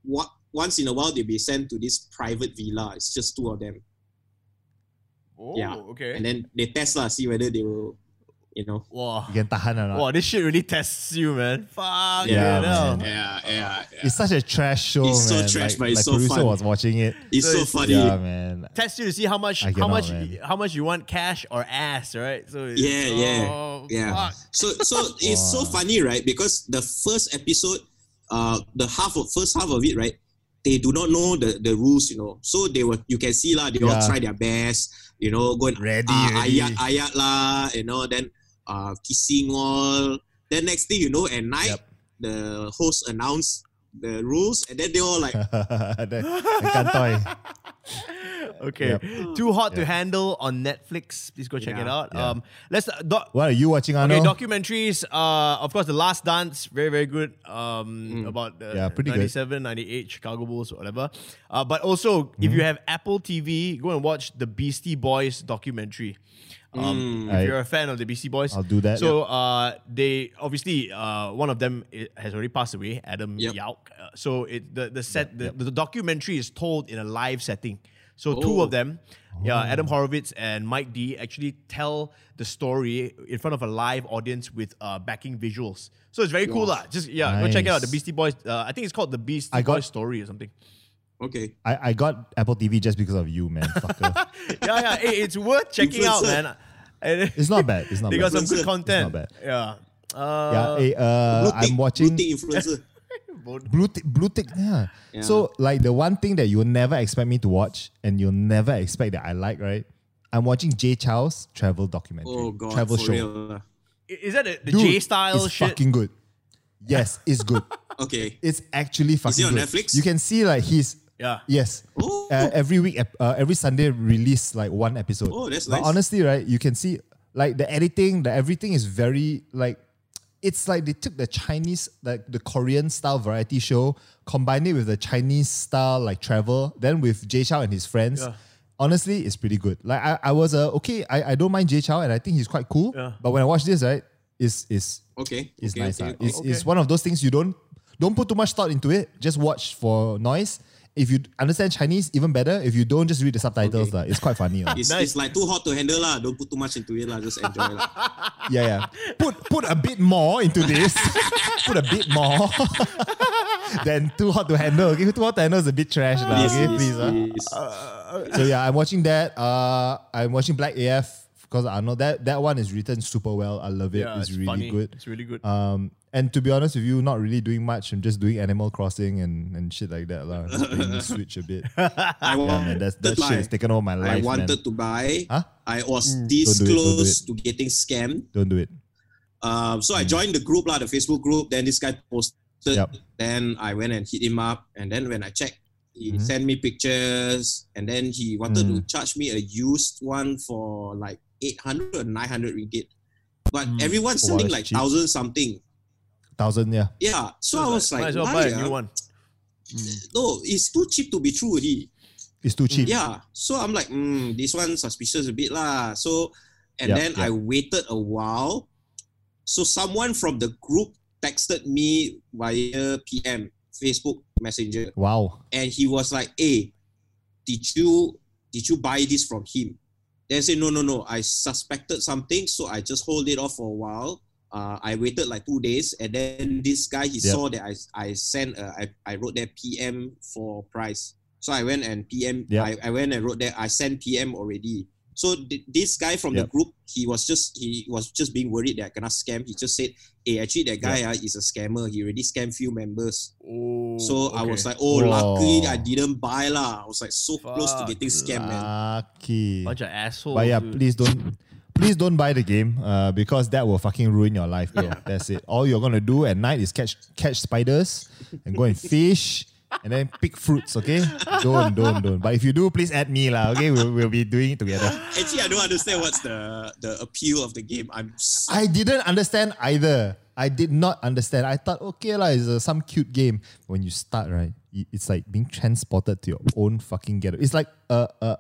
Speaker 4: what? Once in a while, they'll be sent to this private villa. It's just two of them,
Speaker 2: oh,
Speaker 4: Yeah.
Speaker 2: okay.
Speaker 4: and then they test lah, see whether they will, you know.
Speaker 2: wow.
Speaker 3: You can tahan or not.
Speaker 2: Wow, this shit really tests you, man. Fuck
Speaker 3: Yeah,
Speaker 2: yeah,
Speaker 3: man.
Speaker 4: Yeah, yeah. yeah.
Speaker 3: It's such a trash show,
Speaker 4: It's so
Speaker 3: man.
Speaker 4: trash,
Speaker 3: like,
Speaker 4: but it's
Speaker 3: like
Speaker 4: so
Speaker 3: producer
Speaker 4: fun.
Speaker 3: was watching it.
Speaker 4: It's
Speaker 2: So
Speaker 4: so
Speaker 2: it's-
Speaker 4: funny.
Speaker 3: Yeah, man.
Speaker 2: Test you to see how much,
Speaker 3: I
Speaker 2: how much,
Speaker 3: man.
Speaker 2: how much you want cash or ass, right? So it's-
Speaker 4: Yeah, yeah,
Speaker 2: oh,
Speaker 4: yeah.
Speaker 2: fuck.
Speaker 4: So so it's so funny, right? Because the first episode, uh, the half of first half of it, right? They do not know the, the rules, you know. So they were you can see lah, they all try their best, you know, go and
Speaker 3: Ready,
Speaker 4: uh,
Speaker 3: ready.
Speaker 4: ayat ayat lah, you know, then uh kissing all. Then next thing you know, at night,
Speaker 3: Yep.
Speaker 4: the host announced the rules, and then they all like,
Speaker 3: the, the kantoy.
Speaker 2: Okay,
Speaker 3: Yep.
Speaker 2: too hot to handle on Netflix. Please go check it out.
Speaker 3: yeah.
Speaker 2: Um, let's uh, doc-
Speaker 3: What are you watching, Arno?
Speaker 2: Okay, documentaries. Uh, of course, The Last Dance, very very good. Um, about the
Speaker 3: Yeah, pretty good.
Speaker 2: 97, 98 Chicago Bulls, whatever. Uh, but also, if you
Speaker 3: Mm-hmm.
Speaker 2: have Apple TV, go and watch the Beastie Boys documentary. Um, if
Speaker 3: I-
Speaker 2: you're a fan of the Beastie Boys,
Speaker 3: I'll do that.
Speaker 2: So uh, they obviously uh, one of them has already passed away, Adam
Speaker 4: Yep.
Speaker 2: Yauch. Uh, so it the the set the, the documentary is told in a live setting. So two of them, yeah, Adam Horovitz and Mike D actually tell the story in front of a live audience with uh, backing visuals. So it's very cool, lah. Just yeah, go check it out. The Beastie Boys. Uh, I think it's called the Beastie
Speaker 3: I got-
Speaker 2: Boys story or something.
Speaker 4: okay,
Speaker 3: I, I got Apple TV just because of you, man. Fucker.
Speaker 2: yeah, yeah. Hey, it's worth checking out, man. And
Speaker 3: It's not bad. It's not
Speaker 2: they
Speaker 3: bad.
Speaker 2: got some good
Speaker 4: Influencer.
Speaker 2: content.
Speaker 3: It's not bad.
Speaker 2: Yeah. Uh,
Speaker 3: yeah, hey, uh,
Speaker 4: blue tick,
Speaker 3: I'm watching
Speaker 4: blue tick influencer.
Speaker 3: blue tick, blue tick. Yeah.
Speaker 4: Yeah.
Speaker 3: So like the one thing that you'll never expect me to watch, and you'll never expect that I like, right? I'm watching Jay Chou's travel documentary,
Speaker 4: Oh god,
Speaker 3: travel
Speaker 4: for
Speaker 3: show.
Speaker 4: real.
Speaker 2: is that the, the
Speaker 3: Dude,
Speaker 2: J style
Speaker 3: it's
Speaker 2: shit?
Speaker 3: fucking good. Yes, it's good.
Speaker 4: Okay.
Speaker 3: it's actually fucking
Speaker 4: on
Speaker 3: good.
Speaker 4: Netflix?
Speaker 3: You can see like he's
Speaker 2: Yeah.
Speaker 3: yes. Uh, every week, uh, every Sunday release like one episode.
Speaker 4: Oh, that's
Speaker 3: but
Speaker 4: nice.
Speaker 3: honestly, right, you can see like the editing, the everything is very like it's like they took the Chinese, like the Korean style variety show, combined it with the Chinese style like travel, then with Jay Chou and his friends.
Speaker 2: Yeah.
Speaker 3: Honestly, it's pretty good. Like I, I was uh, okay, I, I don't mind Jay Chou and I think he's quite cool.
Speaker 2: Yeah.
Speaker 3: But when I watch this, right, it's it's
Speaker 4: Okay.
Speaker 3: it's
Speaker 4: okay,
Speaker 3: nice.
Speaker 4: okay,
Speaker 3: ah.
Speaker 4: okay.
Speaker 3: It's,
Speaker 2: okay.
Speaker 3: it's one of those things you don't don't put too much thought into it. Just watch for noise, if you understand Chinese, even better. If you don't, just read the subtitles.
Speaker 4: Okay.
Speaker 3: lah. It's quite funny. lah.
Speaker 4: It's,
Speaker 2: Nice.
Speaker 4: it's like too hot to handle lah. Don't put too much into it lah. Just enjoy lah.
Speaker 3: yeah, yeah. Put put a bit more into this. put a bit more. then too hot to handle. Okay, too hot to handle is a bit trash. lah.
Speaker 4: Please,
Speaker 3: okay,
Speaker 4: please,
Speaker 3: please. ah.
Speaker 4: please.
Speaker 3: So yeah, I'm watching that. Uh, I'm watching Black AF because I know that that one is written super well. I love it.
Speaker 2: Yeah,
Speaker 3: it's,
Speaker 2: it's
Speaker 3: really
Speaker 2: funny.
Speaker 3: good.
Speaker 2: It's really good.
Speaker 3: Um, and to be honest with you, not really doing much. I'm just doing Animal Crossing and, and shit like that. lah. Just playing the Switch a bit.
Speaker 4: I
Speaker 3: Yeah, man, that's, that shit has taken over my
Speaker 4: I wanted
Speaker 3: man.
Speaker 4: to buy.
Speaker 3: Huh?
Speaker 4: I was
Speaker 3: Don't
Speaker 4: this
Speaker 3: do it, don't do
Speaker 4: close to getting scammed.
Speaker 3: Don't do it.
Speaker 4: Um, so I
Speaker 3: Hmm.
Speaker 4: joined the group lah, the Facebook group. Then this guy posted.
Speaker 3: Yep.
Speaker 4: Then I went and hit him up. And then when I checked, he
Speaker 3: Mhm.
Speaker 4: sent me pictures. And then he wanted to
Speaker 3: Mm.
Speaker 4: charge me a used one for like 800 or 900 ringgit. But
Speaker 2: Mm.
Speaker 4: everyone's selling
Speaker 3: that's
Speaker 4: like
Speaker 3: cheap.
Speaker 4: thousand something.
Speaker 3: Thousand, yeah.
Speaker 4: Yeah. So I was
Speaker 2: Might
Speaker 4: like,
Speaker 2: as well buy a new one.
Speaker 4: No, it's too cheap to be true. He.
Speaker 3: It's too cheap.
Speaker 4: Yeah. So I'm like, mm, this one suspicious a bit lah. So, and
Speaker 3: Yup,
Speaker 4: then
Speaker 3: yup.
Speaker 4: I waited a while. So someone from the group texted me via PM, Facebook Messenger,
Speaker 3: Wow.
Speaker 4: and he was like, "Hey, did you did you buy this from him?" Then I said, "No, no, no. I suspected something, so I just hold it off for a while." Uh, I waited like two days, and then this guy he
Speaker 3: Yep.
Speaker 4: saw that I I sent uh, I I wrote there PM for price. So I went and PM.
Speaker 3: Yep.
Speaker 4: I, I went and wrote there. I sent PM already. So th- this guy from the group, he was just he was just being worried that I cannot scam. He just said, "Hey, actually that guy ah, is a scammer. He already scammed few members."
Speaker 2: Oh,
Speaker 4: So I was like, "Oh, luckily
Speaker 3: Whoa.
Speaker 4: I didn't buy lah." I was like so close to getting scammed, man.
Speaker 3: Lucky.
Speaker 2: bunch of assholes.
Speaker 3: But yeah,
Speaker 2: dude.
Speaker 3: please don't please don't buy the game uh, because that will fucking ruin your life, bro. That's it. All you're gonna do at night is catch catch spiders and go and fish and then pick fruits, okay? Don't, don't, don't. But if you do, please add me, lah, okay? We'll, we'll be doing it together.
Speaker 4: Actually, I don't understand what's the the appeal of the game. I'm s-
Speaker 3: I didn't understand either. I did not understand. I thought, okay, lah, it's uh, some cute game. When you start, right, it's like being transported to your own fucking ghetto. It's like uh, uh,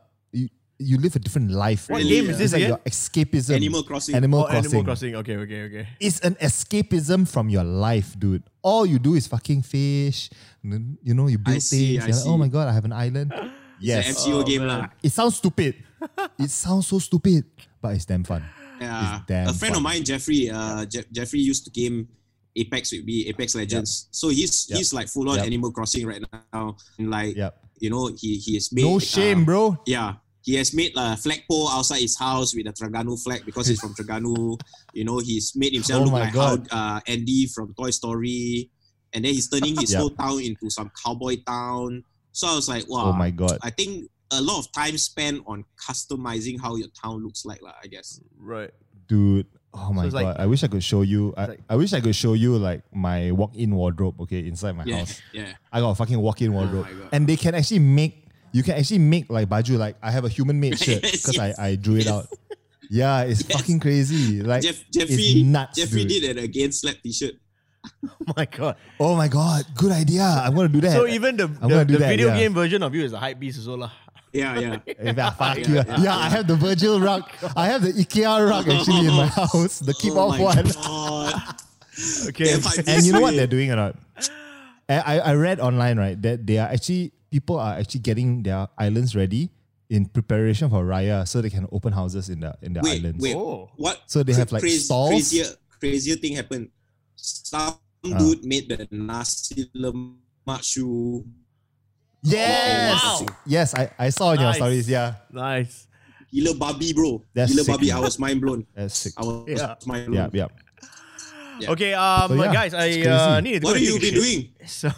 Speaker 3: you, you live a different life.
Speaker 2: What
Speaker 4: Really,
Speaker 2: game is
Speaker 4: uh,
Speaker 2: this
Speaker 3: It's like
Speaker 2: again?
Speaker 3: your escapism.
Speaker 4: Animal Crossing.
Speaker 3: Animal
Speaker 2: Oh,
Speaker 3: Crossing.
Speaker 2: Animal Crossing. Okay, okay, okay.
Speaker 3: It's an escapism from your life, dude. All you do is fucking fish. You know, you build
Speaker 4: see,
Speaker 3: things.
Speaker 4: I
Speaker 3: You're like, oh my god, I have an island.
Speaker 4: It's
Speaker 3: yes.
Speaker 4: an MCO
Speaker 2: Oh,
Speaker 4: game
Speaker 2: man.
Speaker 4: lah.
Speaker 3: it sounds stupid. it sounds so stupid, but it's damn fun.
Speaker 4: Yeah.
Speaker 3: It's damn
Speaker 4: A friend of mine, Jeffrey, uh, Je- Jeffrey used to game Apex with me, Apex Legends. So he's
Speaker 3: Yep.
Speaker 4: he's like full on
Speaker 3: Yep.
Speaker 4: Animal Crossing right now. And like
Speaker 3: Yep.
Speaker 4: you know, he he has made
Speaker 3: No shame,
Speaker 4: um,
Speaker 3: bro.
Speaker 4: Yeah. He has made a flagpole outside his house with a Terengganu flag because he's from Terengganu. You know, he's made himself
Speaker 3: Oh
Speaker 4: look like
Speaker 3: God.
Speaker 4: how uh, Andy from Toy Story. And then he's turning his
Speaker 3: Yep.
Speaker 4: whole town into some cowboy town. So I was like, wow.
Speaker 3: Oh my god.
Speaker 4: I think a lot of time spent on customizing how your town looks like, lah, I guess.
Speaker 2: Right.
Speaker 3: Dude. Oh my
Speaker 2: it's
Speaker 3: god.
Speaker 2: like-
Speaker 3: I wish I could show you. I,
Speaker 2: like-
Speaker 3: I wish I could show you like my walk-in wardrobe, okay, inside my
Speaker 4: Yeah,
Speaker 3: house.
Speaker 4: yeah.
Speaker 3: I got a fucking walk-in wardrobe.
Speaker 4: my God.
Speaker 3: and they can actually make you can actually make like baju like I have a human made shirt because
Speaker 4: yes.
Speaker 3: I, I drew it out. Yeah, it's
Speaker 4: Yes.
Speaker 3: fucking crazy. Like
Speaker 4: Jeff,
Speaker 3: it's
Speaker 4: Jeffrey,
Speaker 3: nuts,
Speaker 4: Jeffrey
Speaker 3: dude.
Speaker 4: did an against slap t-shirt.
Speaker 2: Oh my god.
Speaker 3: Oh my god, good idea. I'm gonna do that.
Speaker 2: So even the,
Speaker 3: I'm
Speaker 2: the,
Speaker 3: gonna do
Speaker 2: the
Speaker 3: that,
Speaker 2: video
Speaker 3: yeah.
Speaker 2: game version of you is a hype beast as well. lah.
Speaker 4: Yeah, yeah.
Speaker 3: yeah, fuck
Speaker 4: Yeah,
Speaker 3: you.
Speaker 4: yeah,
Speaker 3: Yeah, I have the Virgil rug. I have the IKEA rug actually in my house. The keep
Speaker 4: oh
Speaker 3: off
Speaker 4: my
Speaker 3: one.
Speaker 4: God.
Speaker 2: Okay.
Speaker 3: And you know what they're doing or not? I, I I read online right that they are actually people are actually getting their islands ready in preparation for Raya so they can open houses in the in the
Speaker 4: Wait,
Speaker 3: islands.
Speaker 4: wait.
Speaker 2: Oh.
Speaker 4: What?
Speaker 3: So they have, like, stalls?
Speaker 4: Crazier, crazier thing happened. Some
Speaker 3: Ah.
Speaker 4: dude made the nasi lemak shoe.
Speaker 3: Yes.
Speaker 2: wow.
Speaker 3: Yes, I, I saw in your
Speaker 2: Nice.
Speaker 3: stories. Yeah.
Speaker 2: Nice.
Speaker 4: Gila babi, bro.
Speaker 3: That's
Speaker 4: Gila
Speaker 3: sick,
Speaker 4: babi.
Speaker 3: man.
Speaker 4: I was mind blown.
Speaker 3: That's sick.
Speaker 4: I was
Speaker 2: Yeah.
Speaker 4: mind blown.
Speaker 3: yeah.
Speaker 4: Yeah.
Speaker 2: Okay, um,
Speaker 3: So, yeah,
Speaker 2: guys, I
Speaker 3: it's
Speaker 2: uh,
Speaker 3: crazy.
Speaker 2: needed to
Speaker 4: What
Speaker 2: go
Speaker 4: have
Speaker 2: and
Speaker 4: you
Speaker 2: take a
Speaker 4: been
Speaker 2: shit.
Speaker 4: doing?
Speaker 2: So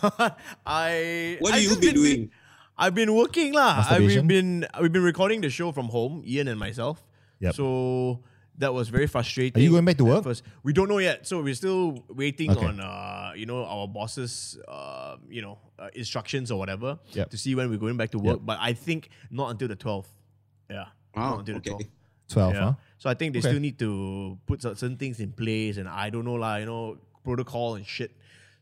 Speaker 2: I
Speaker 4: What
Speaker 2: I
Speaker 4: have you
Speaker 2: just
Speaker 4: been doing?
Speaker 2: I've been working lah. I've been we've been recording the show from home, Ian and myself.
Speaker 3: Yep.
Speaker 2: So that was very frustrating.
Speaker 3: Are you going back to
Speaker 2: at
Speaker 3: work?
Speaker 2: First. We don't know yet. So we're still waiting
Speaker 3: Okay.
Speaker 2: on uh, you know our bosses uh, you know uh, instructions or whatever
Speaker 3: Yep.
Speaker 2: to see when we're going back to work.
Speaker 3: Yep.
Speaker 2: But I think not until the 12th. Yeah.
Speaker 4: Wow,
Speaker 2: not until the
Speaker 4: okay.
Speaker 2: 12th.
Speaker 3: 12,
Speaker 2: Yeah.
Speaker 3: huh?
Speaker 2: So I think they
Speaker 3: Okay.
Speaker 2: still need to put certain things in place, and I don't know lah, you know, protocol and shit.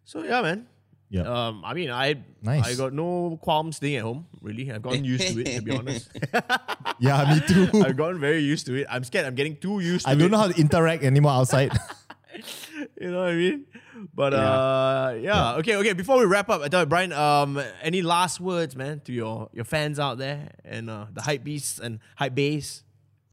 Speaker 2: So yeah, man.
Speaker 3: Yep.
Speaker 2: Um, I mean, I
Speaker 3: Nice.
Speaker 2: I got no qualms staying at home. Really, I've gotten used to it. To be honest,
Speaker 3: Yeah, me too.
Speaker 2: I've gotten very used to it. I'm scared. I'm getting too used. to
Speaker 3: I don't know how to interact anymore outside.
Speaker 2: You know what I mean? But
Speaker 4: Yeah.
Speaker 2: uh, yeah. Okay, okay. Before we wrap up, I thought Bryan, um, any last words, man, to your your fans out there and uh, the hype beasts and hype base?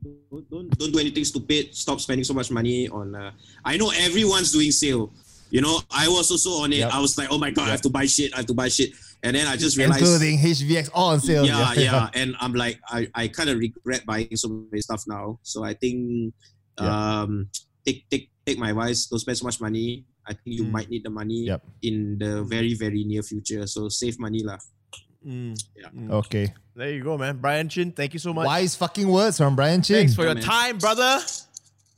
Speaker 4: Don't, don't don't do anything stupid. Stop spending so much money on. Uh, I know everyone's doing sale. You know, I was also on it.
Speaker 3: Yep.
Speaker 4: I was like, oh my god, I have to buy shit. I have to buy shit. And then I just realized,
Speaker 3: Including HBX all on sale.
Speaker 4: yeah, yeah. And I'm like, I, I kind of regret buying so many stuff now. So I think, um, take take take my advice. Don't spend so much money. I think you
Speaker 2: Mm.
Speaker 4: might need the money
Speaker 3: Yep.
Speaker 4: in the very very near future. So save money lah.
Speaker 2: Mm.
Speaker 3: Okay.
Speaker 2: There you go, man. Bryan Chin, thank you so much.
Speaker 3: Wise fucking words from Bryan Chin.
Speaker 2: Thanks for your
Speaker 4: man.
Speaker 2: time, brother.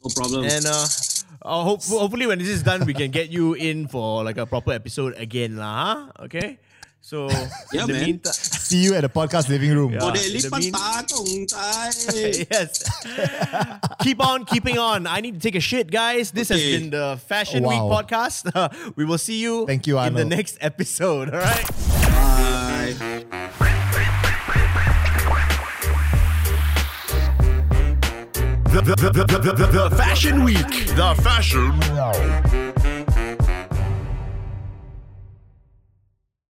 Speaker 4: No problem.
Speaker 2: And uh, uh hope, hopefully when this is done, we can get you in for like a proper episode again, lah. Huh? Okay. So
Speaker 4: Yeah,
Speaker 2: in the
Speaker 4: man.
Speaker 2: meantime,
Speaker 3: See you at the podcast living room.
Speaker 2: Yeah. in the
Speaker 4: lipat
Speaker 2: mean-
Speaker 4: patong tay.
Speaker 2: yes. Keep on keeping on. I need to take a shit, guys. This has been the Fashion
Speaker 3: Wow.
Speaker 2: Week podcast. we will see you
Speaker 3: Thank you,
Speaker 2: in the next episode. All right.
Speaker 1: The, the, the, the, the, the Fashion Week. The Fashion